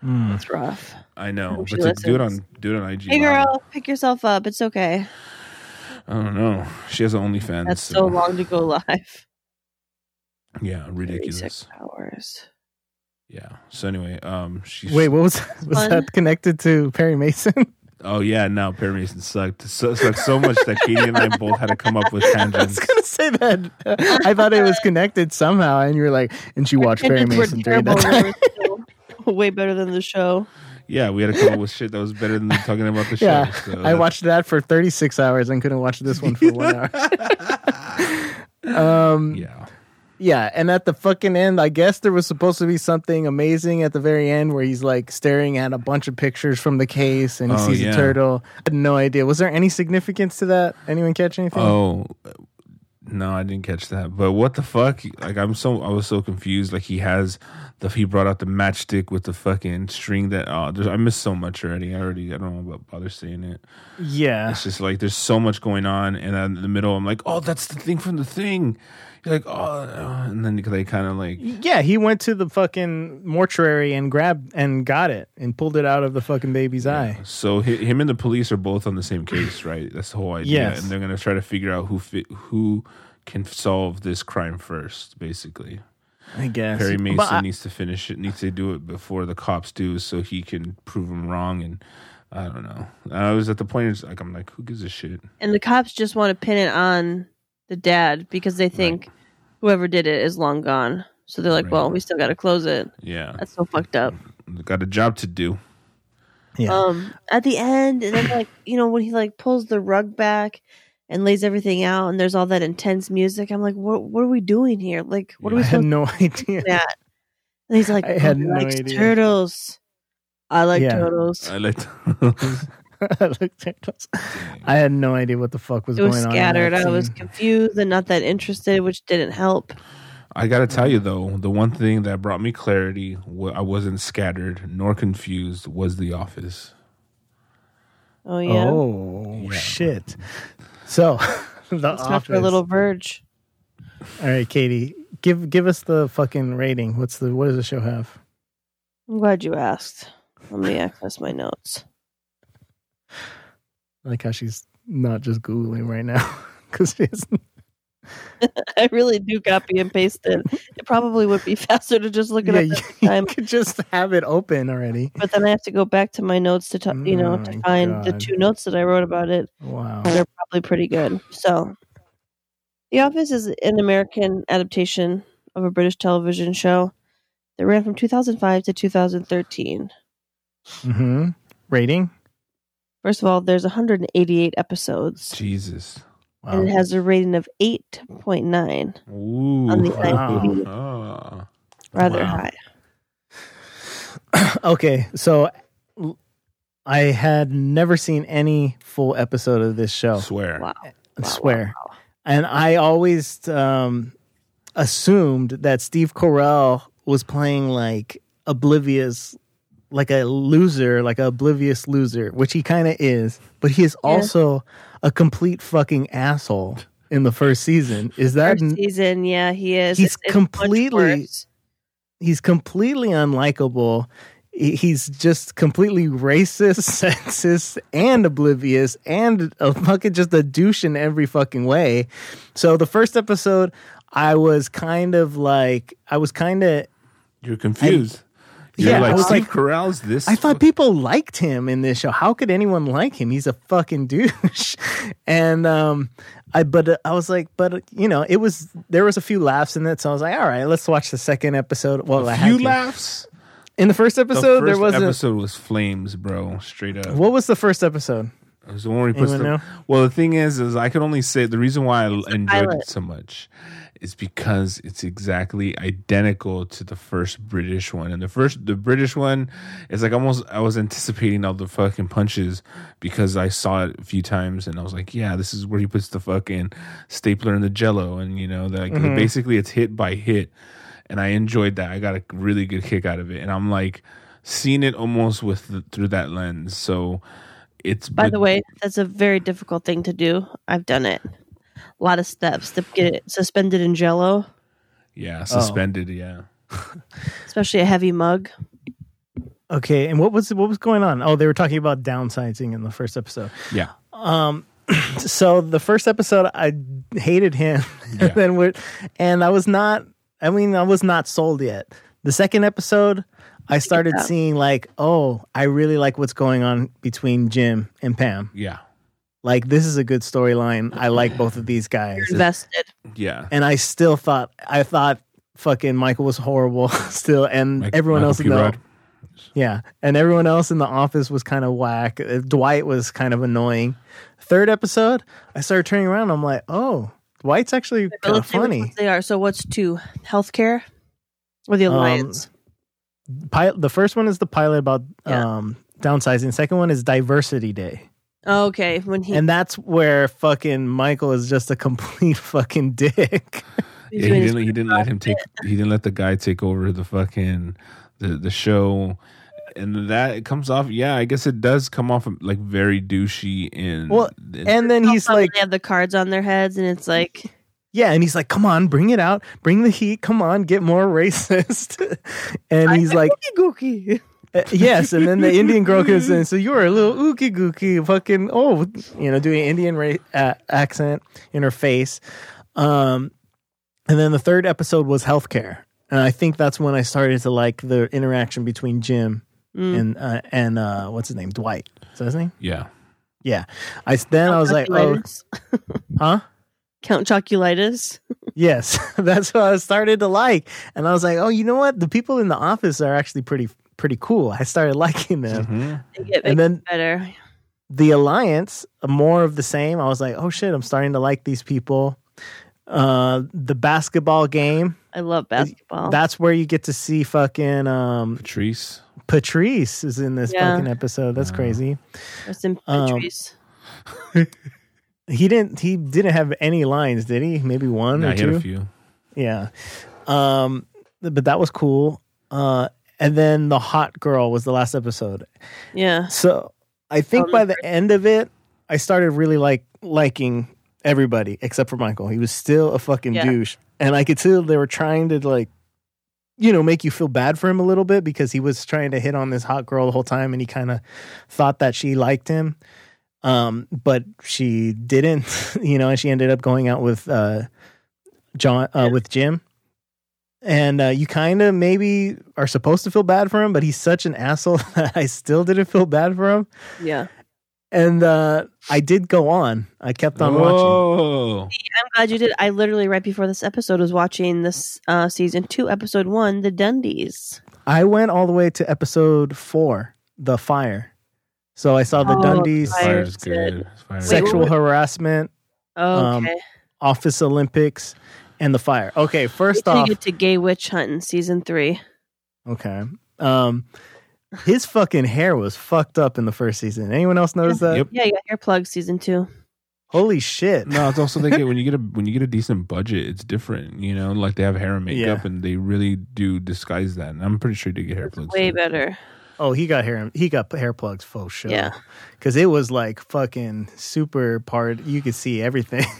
hmm. That's rough. I know hope but to do it on do it on IG Hey, Live, girl, pick yourself up. It's okay. I don't know she has an OnlyFans That's so long to go live. yeah 36 ridiculous hours. Yeah. So anyway, um, she. Wait, what was was Fun. that connected to Perry Mason? Oh yeah, no, Perry Mason sucked. So, sucked so much that Katie and I both had to come up with tangents. I was gonna say that. I thought it was connected somehow, and you were like, and she watched Perry Mason during terrible. that time. way better than the show. Yeah, we had to come up with shit that was better than talking about the show. Yeah, so I watched that for 36 hours and couldn't watch this one for one hour. um, Yeah. Yeah, and at the fucking end, I guess there was supposed to be something amazing at the very end where he's like staring at a bunch of pictures from the case and he Oh, sees yeah. a turtle. I had no idea. Was there any significance to that? Anyone catch anything? Oh. No, I didn't catch that. But what the fuck? Like, I'm so I was so confused. Like, he has the he brought out the matchstick with the fucking string that. Oh, there's, I missed so much already. I already I don't know about bother saying it. yeah. It's just like there's so much going on, and then in the middle, I'm like, oh, that's the thing from the thing. You're like, oh, uh, and then they kind of like, Yeah, he went to the fucking mortuary and grabbed and got it and pulled it out of the fucking baby's eye. so hi- him and the police are both on the same case, right? That's the whole idea, Yes. and they're gonna try to figure out who fi- who can solve this crime first, basically. I guess. Perry Mason I- needs to finish it, needs to do it before the cops do, so he can prove them wrong. And I don't know. I was at the point, it's like I'm like, who gives a shit? And the cops just want to pin it on the dad because they think whoever did it is long gone. So they're like, Right. well, we still got to close it. Yeah, That's so fucked up. got a job to do. yeah. Um, at the end, and then like you know when he like pulls the rug back and lays everything out, and there's all that intense music. I'm like, what? What are we doing here? Like, what are I we had supposed no idea. to that? And he's like, I had "Oh, he no likes idea. turtles. I like Yeah. turtles. I like. I looked at us. I had no idea what the fuck was It was going on. scattered. that I was confused and not that interested, which didn't help. I gotta tell you though, the one thing that brought me clarity, I wasn't scattered nor confused, was The Office. Oh yeah. Oh shit. So the It's time office. for a little Verge. All right, Katie, give give us the fucking rating. What's the what does the show have? I'm glad you asked. Let me access my notes. I like how she's not just googling right now because she's I really do copy and paste it. It probably would be faster to just look it yeah, up you, at time. could just have it open already. But then I have to go back to my notes to, t- you know, Oh to my find the two notes that I wrote about it. Wow. They're probably pretty good. So, The Office is an American adaptation of a British television show that ran from 2005 to 2013. Mm-hmm. Rating. First of all, there's 188 episodes, Jesus. Wow. and it has a rating of 8.9, Ooh. On the IMDb. Ah. rather Wow. high. okay, so I had never seen any full episode of this show. Swear. Wow. I Wow, swear. wow, wow. And I always um, assumed that Steve Carell was playing like oblivious, like a loser, like a oblivious loser, which he kind of is. But he is Yeah. also a complete fucking asshole in the first season. Is that First season, yeah, he is. He's It's- it's completely- he's completely unlikable. He's just completely racist, sexist, and oblivious, and a fucking just a douche in every fucking way. So the first episode, I was kind of like, I was kind of, You're confused. You're Yeah, I was Steve like- Carell's this. I thought people liked him in this show. How could anyone like him? He's a fucking douche. And um, I but uh, I was like, but uh, you know, it was there was a few laughs in it, so I was like, all right, let's watch the second episode. Well, I a had few laughs. in the first The episode. first there wasn't. episode was flames, bro. Straight up. What was the first episode? It the one where he puts Anyone the, know? Well, the thing is, is I can only say the reason why I enjoyed pilot. it so much is because it's exactly identical to the first British one. And the first, the British one is like almost I was anticipating all the fucking punches because I saw it a few times and I was like, yeah, this is where he puts the fucking stapler in the Jello, and you know, that Mm-hmm. basically it's hit by hit, and I enjoyed that. I got a really good kick out of it, and I'm like seeing it almost with the, through that lens. So. It's By but- the way, that's a very difficult thing to do. I've done it. A lot of steps to get it suspended in jello, Yeah, suspended. Yeah, especially a heavy mug. Okay, and what was what was going on? Oh, they were talking about downsizing in the first episode. yeah. Um, so the first episode, I hated him, Yeah. and then we and I was not. I mean, I was not sold yet. The second episode, I started Yeah. seeing like, oh, I really like what's going on between Jim and Pam. Yeah, Like, this is a good storyline. I like both of these guys. You're invested. yeah. and I still thought I thought fucking Michael was horrible still, and Mike- everyone Michael else in the yeah, and everyone else in the office was kind of whack. Uh, Dwight was kind of annoying. Third episode, I started turning around. I'm like, oh, Dwight's actually kind of let's see which funny. They are. So what's two? Healthcare or the Um, alliance? Pilot, the first one is the pilot about Yeah. um, downsizing. Second one is Diversity Day. oh, okay, when he And that's where fucking Michael is just a complete fucking dick. Yeah, he didn't. He didn't let him take. He didn't let the guy take over the fucking the the show, and that it comes off. Yeah, I guess it does come off like very douchey in. Well, in- and then he's like, they have the cards on their heads, and it's like Yeah, and he's like, "Come on, bring it out, bring the heat. Come on, get more racist." and he's like, gookie. uh, "Yes." And then the Indian girl comes in, so you're a little ookie gookie, fucking oh, you know, doing Indian ra- uh, accent in her face. Um, and then the third episode was healthcare, and I think that's when I started to like the interaction between Jim Mm. and uh, and uh, what's his name, Dwight. Is that his name? yeah, Yeah. I then I was like, oh, huh? Count Choculitis. Yes, that's what I started to like, and I was like, "Oh, you know what? The people in the office are actually pretty pretty cool." I started liking them, Mhm. They get and then better. the alliance, more of the same. I was like, "Oh shit, I'm starting to like these people." Uh, the basketball game. I love basketball. That's where you get to see fucking um, Patrice. Patrice is in this Yeah. fucking episode. That's crazy. Rest in um, Patrice. He didn't. He didn't have any lines, did he? Maybe one Yeah, or he had two. a few. Yeah. Um, but that was cool. Uh, and then the hot girl was the last episode. yeah. So I think by the end of it, I started really like liking everybody except for Michael. He was still a fucking Yeah. douche, and I could tell they were trying to like, you know, make you feel bad for him a little bit because he was trying to hit on this hot girl the whole time, and he kind of thought that she liked him, um, but she didn't. You know, and she ended up going out with uh, John uh, with Jim. And uh, you kind of maybe are supposed to feel bad for him, but he's such an asshole that I still didn't feel bad for him Yeah. and uh, I did go on. I kept on watching. Oh, I'm glad you did. I literally right before this episode was watching this uh, season two, episode one, the Dundies. I went all the way to episode four, the fire. So I saw the Oh, Dundies, fire's good. good. Fire. Wait, sexual what- harassment, Oh, Um, okay. Office Olympics, and the fire. Okay, first off, get to Gay Witch Hunting season three. okay, um, his fucking hair was fucked up in the first season. Anyone else notice that? Yep. Yeah, you got hair plugs season two. Holy shit! No, it's also thinking when you get a when you get a decent budget, it's different. You know, like they have hair and makeup, Yeah. and they really do disguise that. And I'm pretty sure they get hair plugs. Way too. better. Oh, he got hair. He got hair plugs full sure. Yeah. because it was like fucking super part. You could see everything.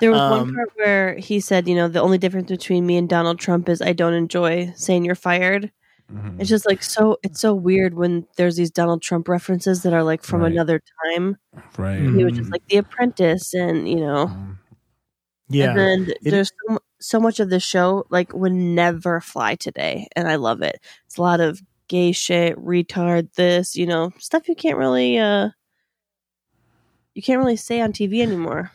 There was Um, one part where he said, you know, the only difference between me and Donald Trump is I don't enjoy saying you're fired. Mhm. It's just like so it's so weird when there's these Donald Trump references that are like from Right. another time. Right. He was just like The Apprentice and, you know, Um, yeah, and then It- there's so, so much of the show like would never fly today and I love it. It's a lot of gay shit, retard this, you know, stuff you can't really uh you can't really say on TV anymore.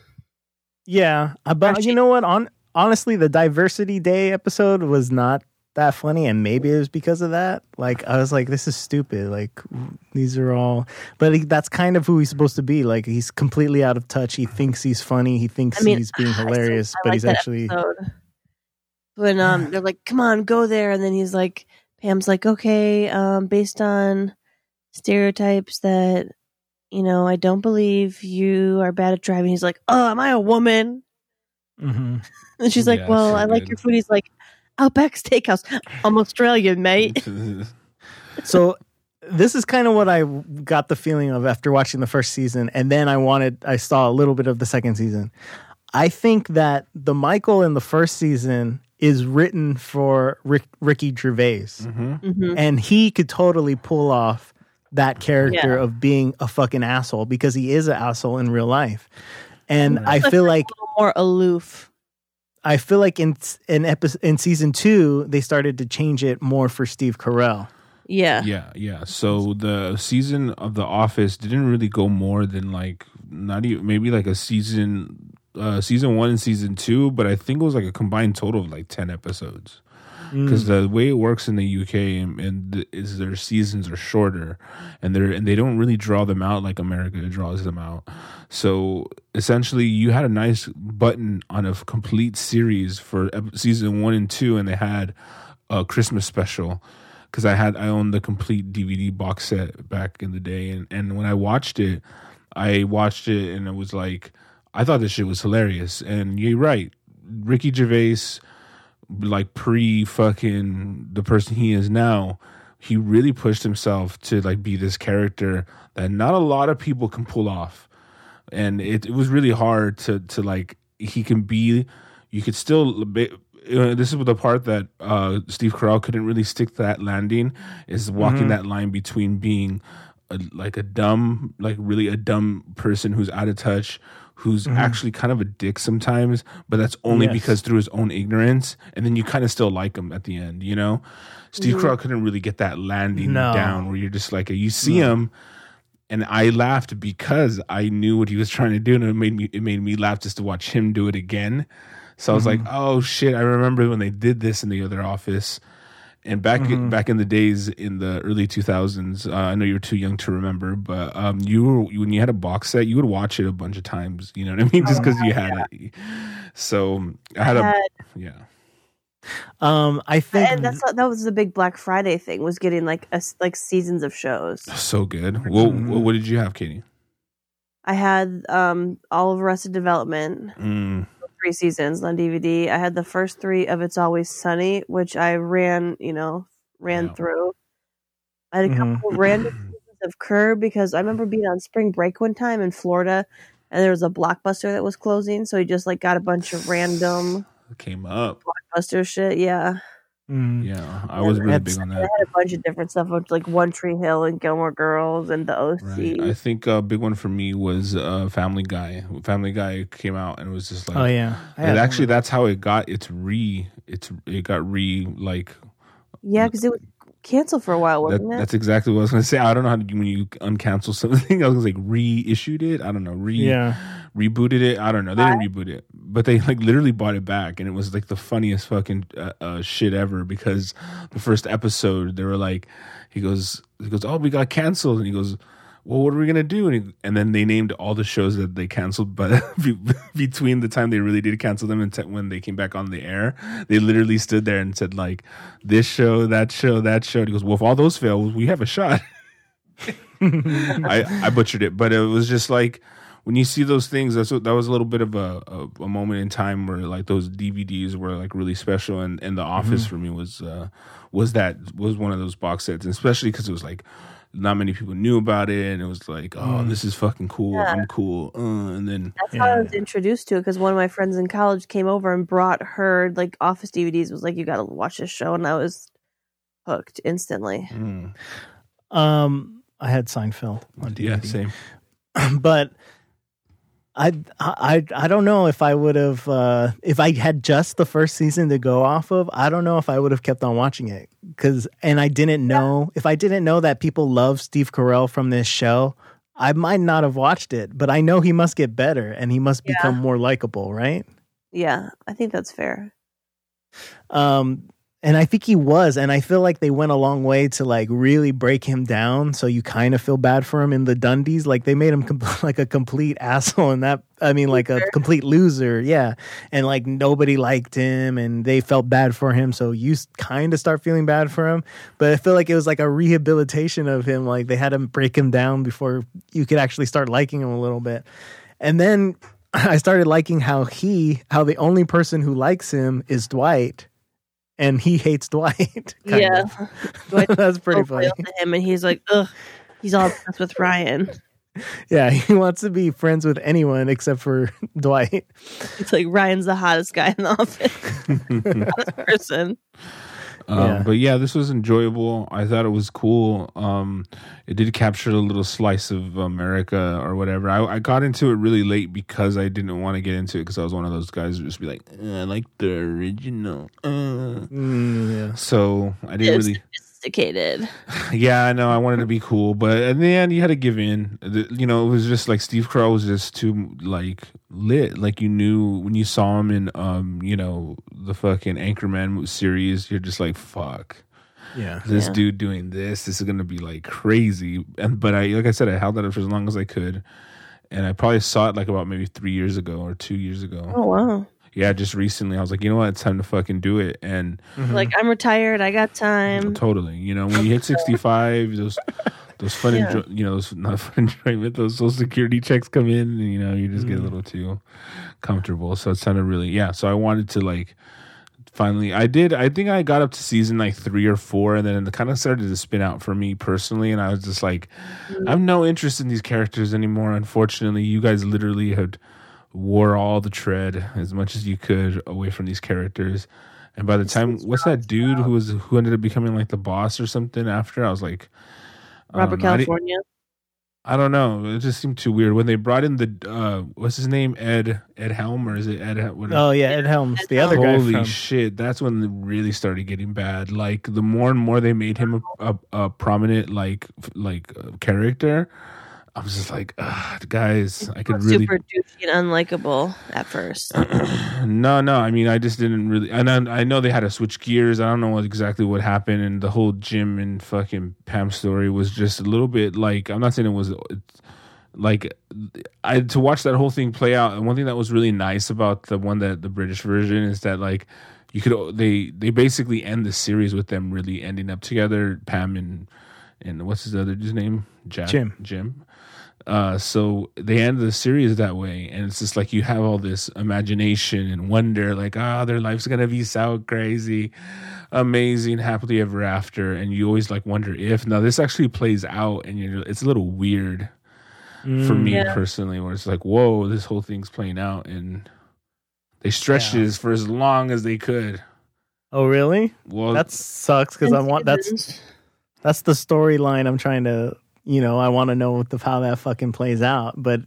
Yeah, uh, but you know what? On honestly, the Diversity Day episode was not that funny, and maybe it was because of that. Like, I was like, "This is stupid." Like, these are all, but he, that's kind of who he's supposed to be. Like, he's completely out of touch. He thinks he's funny. He thinks I mean, he's being I still- hilarious, I but like he's actually episode. when um they're like, "Come on, go there," and then he's like, Pam's like, "Okay, um, based on stereotypes that you know, I don't believe you are bad at driving." He's like, "Oh, am I a woman?" Mhm. And she's like, Yeah, "Well, so I like your food." He's like, "Outback Steakhouse." I'm Australian, mate. so this is kind of what I got the feeling of after watching the first season, and then I wanted I saw a little bit of the second season. I think that the Michael in the first season is written for Rick, Ricky Gervais, Mhm. hmm and he could totally pull off that character Yeah. of being a fucking asshole because he is an asshole in real life. And I feel like like a little more aloof. I feel like in in episode in season two they started to change it more for Steve Carell. Yeah. Yeah, yeah. So the season of The Office didn't really go more than like not even maybe like a season, uh season one and season two, but I think it was like a combined total of like ten episodes. Because the way it works in the UK and, and is their seasons are shorter, and they're and they don't really draw them out like America draws them out. So essentially, you had a nice button on a complete series for season one and two, and they had a Christmas special because I had I owned the complete DVD box set back in the day, and and when I watched it, I watched it and it was like I thought this shit was hilarious. And you're right, Ricky Gervais, like pre fucking the person he is now, he really pushed himself to like be this character that not a lot of people can pull off, and it, it was really hard to to like he can be. You could still. Be, this is the part that uh, Steve Carell couldn't really stick to that landing is walking that line between being a, like a dumb, like really a dumb person who's out of touch, who's mm-hmm. actually kind of a dick sometimes, but that's only Yes. because through his own ignorance, and then you kind of still like him at the end, you know. Steve Carell couldn't really get that landing No. down where you're just like you see him, and I laughed because I knew what he was trying to do, and it made me it made me laugh just to watch him do it again. So I was mm-hmm. like, oh shit! I remember when they did this in the other office, and back back in the days in the early two thousands. Uh, I know you're too young to remember, but um, you were, when you had a box set, you would watch it a bunch of times. You know what I mean? Just because you had it. So I had a yeah. Um, I think and that's that was the big Black Friday thing was getting like a, like seasons of shows. So good. Well, what did you have, Katie? I had um all of Arrested Development, Mm, three seasons on DVD. I had the first three of It's Always Sunny, which I ran, you know, ran through. I had a Mhm. couple random seasons of Curb because I remember being on spring break one time in Florida, and there was a blockbuster that was closing, so he just like got a bunch of random Came up. blockbuster shit. Yeah, Mm. Yeah, I was really That's- big on that. I had a bunch of different stuff, which like One Tree Hill and Gilmore Girls and the OC. Right. I think a big one for me was uh, Family Guy. Family Guy came out and it was just like Oh yeah. I And actually, that's how it got its re. It's it got re like Yeah, because it was canceled for a while, wasn't it? that's exactly what I was gonna say. I don't know how to, when you uncancel something. I was like reissued it. I don't know re yeah. rebooted it. I don't know. They didn't reboot it, but they like literally bought it back, and it was like the funniest fucking uh, uh, shit ever. Because the first episode, they were like, he goes, he goes, oh, we got canceled, and he goes. Well, what are we gonna do? And, he, and then they named all the shows that they canceled, but between the time they really did cancel them and t- when they came back on the air, they literally stood there and said like, "This show, that show, that show." And he goes, "Well, if all those fail, we have a shot." I I butchered it, but it was just like when you see those things. That's what, that was a little bit of a, a a moment in time where like those DVDs were like really special, and and The Office for me was uh was that was one of those box sets, and especially because it was like not many people knew about it, and it was like, oh, this is fucking cool. Yeah. I'm cool, uh, and then That's how I was introduced to it because one of my friends in college came over and brought her like Office DVDs. Was like, you got to watch this show, and I was hooked instantly. mm, Um, I had Seinfeld on DVD. yeah, same. but I, I I don't know if I would have uh, if I had just the first season to go off of. I don't know if I would have kept on watching it because and I didn't know if I didn't know that people love Steve Carell from this show. I might not have watched it, but I know he must get better and he must Yeah. become more likable, right? Yeah, I think that's fair. Um, and I think he was, and I feel like they went a long way to like really break him down, so you kind of feel bad for him in the Dundies. Like they made him com- like a complete asshole, and that I mean, like a complete loser, yeah. And like nobody liked him, and they felt bad for him, so you kind of start feeling bad for him. But I feel like it was like a rehabilitation of him. Like they had to break him down before you could actually start liking him a little bit, and then. I started liking how he, how the only person who likes him is Dwight, and he hates Dwight. kind yeah, of. Dwight that's pretty funny. to him, and he's like, ugh, he's all obsessed with Ryan. Yeah, he wants to be friends with anyone except for Dwight. It's like Ryan's the hottest guy in the office, hottest person. Um, Yeah. But yeah, this was enjoyable. I thought it was cool. Um, it did capture a little slice of America or whatever. I, I got into it really late because I didn't want to get into it because I was one of those guys who just be like, "Uh, I like the original. Uh. Mm, yeah. So I didn't It's really. Sophisticated. Yeah, I know. I wanted to be cool, but in the end, you had to give in. The- You know, it was just like Steve Carell was just too like lit. Like you knew when you saw him in, um, you know, the fucking Anchorman series. You're just like, fuck Yeah. this Yeah. dude doing this this is gonna be like crazy and but i like i said i held that up for as long as i could and i probably saw it like about maybe three years ago or two years ago Oh wow! Yeah just recently i was like you know what? It's time to fucking do it. And mm-hmm. Like I'm retired, I got time. totally. You know when you hit 65 those those fun Yeah. enjoy, you know those not fun enjoyment those social security checks come in and you know you just get a mm. little too comfortable. So it's kind of really yeah. So i wanted to like finally i did i think i got up to season like three or four and then it kind of started to spin out for me personally and i was just like mm. i have no interest in these characters anymore unfortunately. You guys literally had wore all the tread as much as you could away from these characters and by the time what's that dude who was who ended up becoming like the boss or something after i was like Robert don't know. California. I don't know. It just seemed too weird when they brought in the uh, what's his name? Ed Ed Helm or is it Ed? What Oh yeah, Ed Helms, the other guy Holy from. shit! That's when it really started getting bad. Like the more and more they made him a, a, a prominent like like uh, character, I was just like, Ugh, guys, I could really super douchey and unlikable at first. no, no. I mean, I just didn't really. And I, I know they had to switch gears. I don't know what, exactly what happened, and the whole Jim and fucking Pam story was just a little bit like. I'm not saying it was like I to watch that whole thing play out. And one thing that was really nice about the one that the British version is that like you could they they basically end the series with them really ending up together. Pam and and what's his other dude's name? Jack, Jim. Jim. Uh, so they end the series that way, and it's just like you have all this imagination and wonder, like, ah, their life's gonna be so crazy, amazing, happily ever after, and you always like wonder if. Now this actually plays out, and you're it's a little weird for me Yeah. personally, where it's like, whoa, this whole thing's playing out, and they stretched Yeah. this for as long as they could. Oh, really? Well, That sucks because I want that's that's the storyline I'm trying to you know I want to know what the how that fucking plays out, but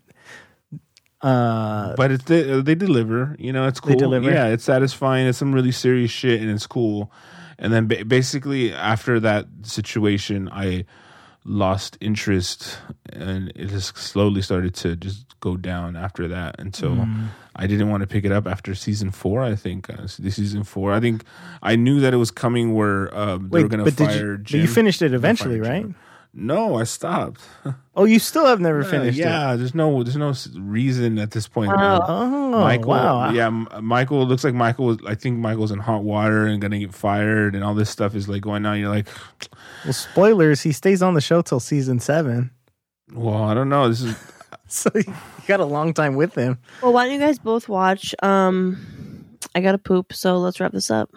uh, but it's they, they deliver. You know, it's They cool. deliver. Yeah, it's satisfying. It's some really serious shit, and it's cool. And then ba- basically after that situation, I lost interest, and it just slowly started to just go down after that. And so Mm. I didn't want to pick it up after season four. I think uh, season four. I think I knew that it was coming where um, they wait, were going to fire you? But you finished it eventually, right? Jim. No, I stopped. Oh, you still have never Uh, finished it. yeah, there's no there's no reason at this point. Wow. Oh, Michael, wow. yeah, M- Michael looks like Michael. Was, I think Michael's in hot water and gonna get fired, and all this stuff is like going on. You're like, Well, spoilers. He stays on the show till season seven, well, I don't know. This is so you got a long time with him. Well, why don't you guys both watch? Um, I gotta poop, so let's wrap this up.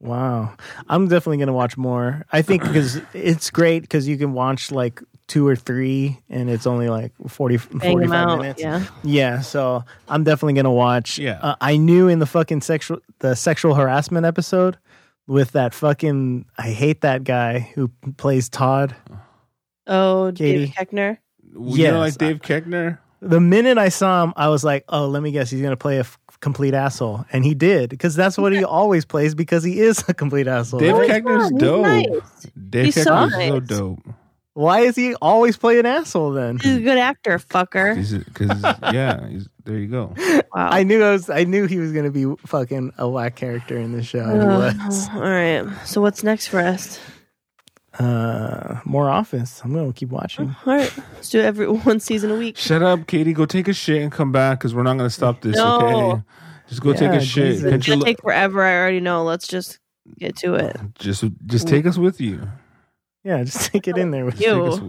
Wow, I'm definitely gonna watch more. I think because it's great because you can watch like two or three, and it's only like 40, Bang 45 out. minutes. Yeah. Yeah, so I'm definitely gonna watch. Yeah. uh, I knew in the fucking sexual the sexual harassment episode with that fucking I hate that guy who plays Todd. Oh, David Katie. Koechner. you know, like Dave Koechner. The minute I saw him, I was like, "Oh, let me guess, he's gonna play a f- complete asshole," and he did because that's what he always plays because he is a complete asshole. Dave right? Koechner's dope. nice. Dave He's so Koechner's so nice. dope. Why is he always play an asshole then? He's a good actor, fucker. Because yeah, he's, there you go. Wow. I knew I was. I knew he was gonna be fucking a whack character in the show. and he Uh, was. all right. So what's next for us? Uh, more Office. I'm gonna keep watching. All right. Let's do every one season a week. Shut up, Katie. Go take a shit and come back because we're not gonna stop this. No. Okay, just go take a shit. Jesus. Can't It's gonna take forever. I already know. Let's just get to it. just just take us with you. Yeah, just take it in there with You. Us-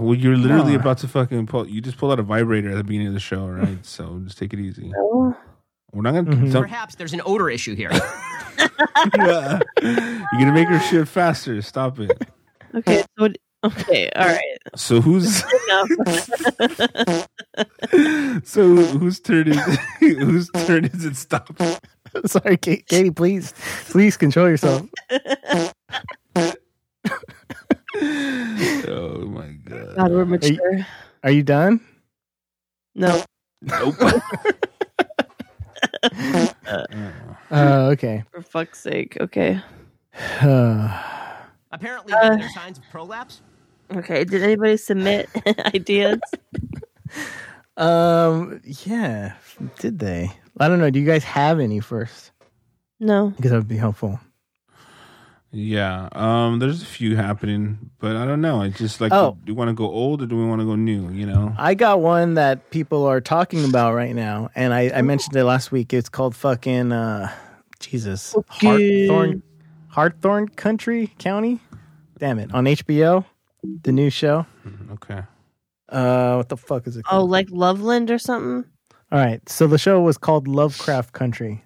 Well, you're literally No. about to fucking pull. You just pulled out a vibrator at the beginning of the show, right? So just take it easy. Oh, We're not gonna. Mhm. Perhaps there's an odor issue here. Yeah. You're gonna make her shit faster. Stop it. Okay. So okay. All right. So who's so whose turn is whose turn is it? Stop. Sorry, Kate, Katie. Please, please control yourself. Oh my god. God, we're mature. Are you done? No. Nope. Uh, okay. For fuck's sake. Okay. Apparently, Uh. there are signs of prolapse. Okay. Did anybody submit ideas? um. Yeah. Did they? I don't know. Do you guys have any first? No. Because that would be helpful. Yeah. Um. There's a few happening, but I don't know. I just like. Oh. Do we want to go old or do we want to go new? You know. I got one that people are talking about right now, and I, I mentioned it last week. It's called fucking uh, Jesus Okay. Hartthorn, Hartthorn Country County. Damn it, on HBO, the new show. Okay. Uh, what the fuck is it? Called? Oh, like Loveland or something? All right, so the show was called Lovecraft Country.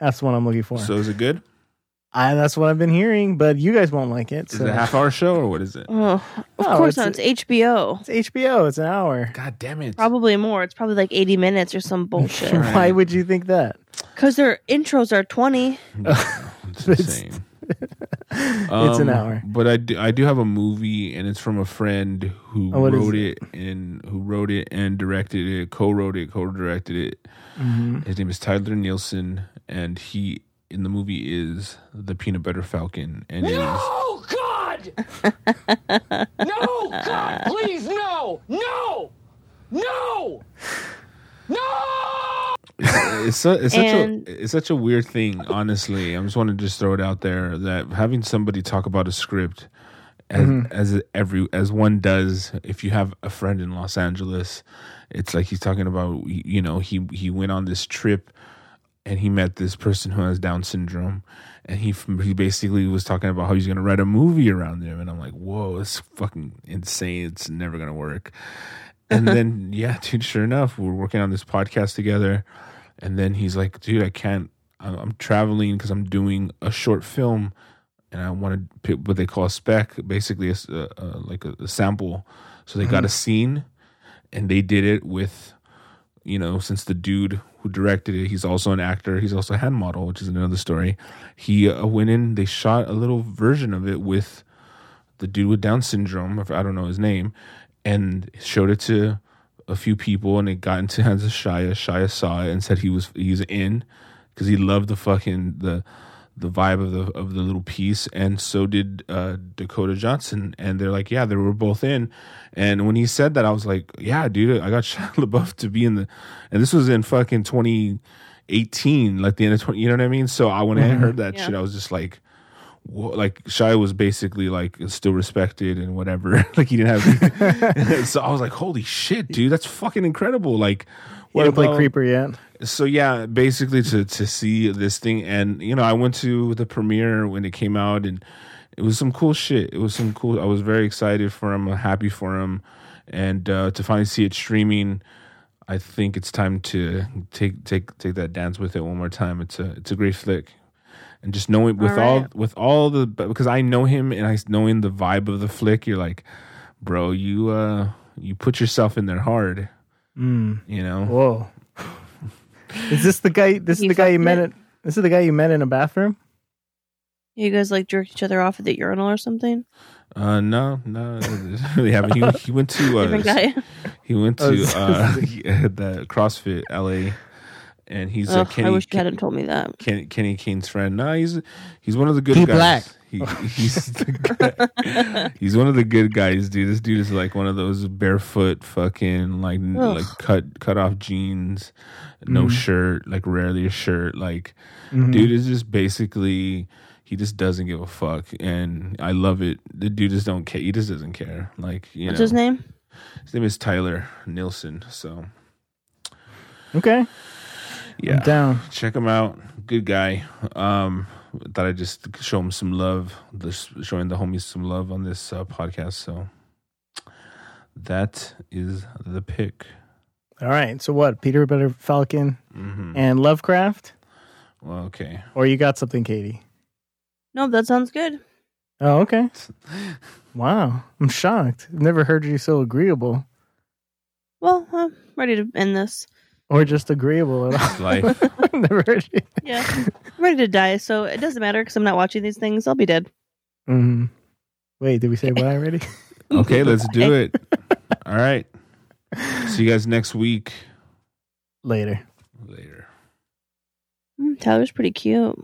That's what I'm looking for. So is it good? I, that's what I've been hearing, but you guys won't like it. Is So. it a half hour show or what is it? Oh, of No, course it's- not. It's HBO. It's HBO. It's an hour. God damn it. Probably more. It's probably like 80 minutes or some bullshit. Right. Why would you think that? Because their intros are 20. It's insane. It's an Um, hour. But I do, I do have a movie, and it's from a friend who Oh, what is wrote it and who wrote it and directed it, co-wrote it, co-directed it. Mm-hmm. His name is Tyler Nilson, and he in the movie is the Peanut Butter Falcon, and it is Oh God! no, God, please, no, no, no, no! it's, su- it's such And- a it's such a weird thing. Honestly, I just want to just throw it out there that having somebody talk about a script as Mm-hmm. as every as one does if you have a friend in Los Angeles, it's like he's talking about you know he he went on this trip and he met this person who has Down syndrome, and he he basically was talking about how he's gonna write a movie around them, and I'm like, whoa, it's fucking insane. It's never gonna work. and then yeah, dude, sure enough, we're working on this podcast together. And then he's like, dude, I can't. I'm I'm traveling because I'm doing a short film, and I want to pick what they call a spec, basically a, a- a- like a, a sample. So they got mm-hmm. a scene, and they did it with, you know, since the dude who directed it, he's also an actor. He's also a hand model, which is another story. He uh, went in. They shot a little version of it with the dude with Down syndrome. I don't know his name, and showed it to a few people, and it got into hands of Shia. Shia saw it and said he was he's in because he loved the fucking the the vibe of the of the little piece, and so did uh, Dakota Johnson. And they're like, yeah, they were both in. And when he said that, I was like, yeah, dude, I got Shia LaBeouf to be in the, and this was in fucking twenty eighteen, like the end of twenty. You know what I mean? So I when I heard that Yeah. shit, I was just like. Like Shia was basically like still respected and whatever. like he didn't have. so I was like, "Holy shit, dude, that's fucking incredible!" Like, You didn't play Creeper yet. so yeah, basically to to see this thing, and you know, I went to the premiere when it came out, and it was some cool shit. It was some cool. I was very excited for him, happy for him, and uh, to finally see it streaming. I think it's time to take take take that dance with it one more time. It's a it's a great flick, and just knowing with all, right. with all the because I know him and I knowing the vibe of the flick, you're like, bro, you uh you put yourself in there hard, Mm. you know. Whoa. is this the guy? This is the guy you met. it? In, this is the guy you met in a bathroom. You guys like jerked each other off at the urinal or something? Uh, no, no, it really haven't. He, he went to uh, Different guy. he went Oh, to uh, the CrossFit LA, and he's Ugh, Kenny, I wish you Ken- hadn't told me that. Kenny, Kenny Kane's friend. No, he's he's one of the good He guys. black. He, he's the guy, he's one of the good guys, dude. This dude is like one of those barefoot, fucking like Ugh. like cut cut off jeans, no Mm. shirt, like rarely a shirt, like Mhm. dude is just basically he just doesn't give a fuck and i love it the dude just don't care he just doesn't care like you What's know his name? his name is tyler nilson so Okay, yeah I'm down. check him out good guy um thought i'd just show him some love this showing the homies some love on this uh, podcast so that is the pick All right. So what? Peanut Butter Falcon hmm and Lovecraft, well okay or you got something, Katie? No, that sounds good. Oh, okay. Wow, I'm shocked. Never heard you so agreeable, Well, I'm ready to end this. Or just agreeable at all. Life I've never heard you. Yeah, I'm ready to die. So it doesn't matter because I'm not watching these things. I'll be dead. hmm Wait, did we say bye already? okay let's do it all right see you guys next week Later. later Mm, Tyler's pretty cute.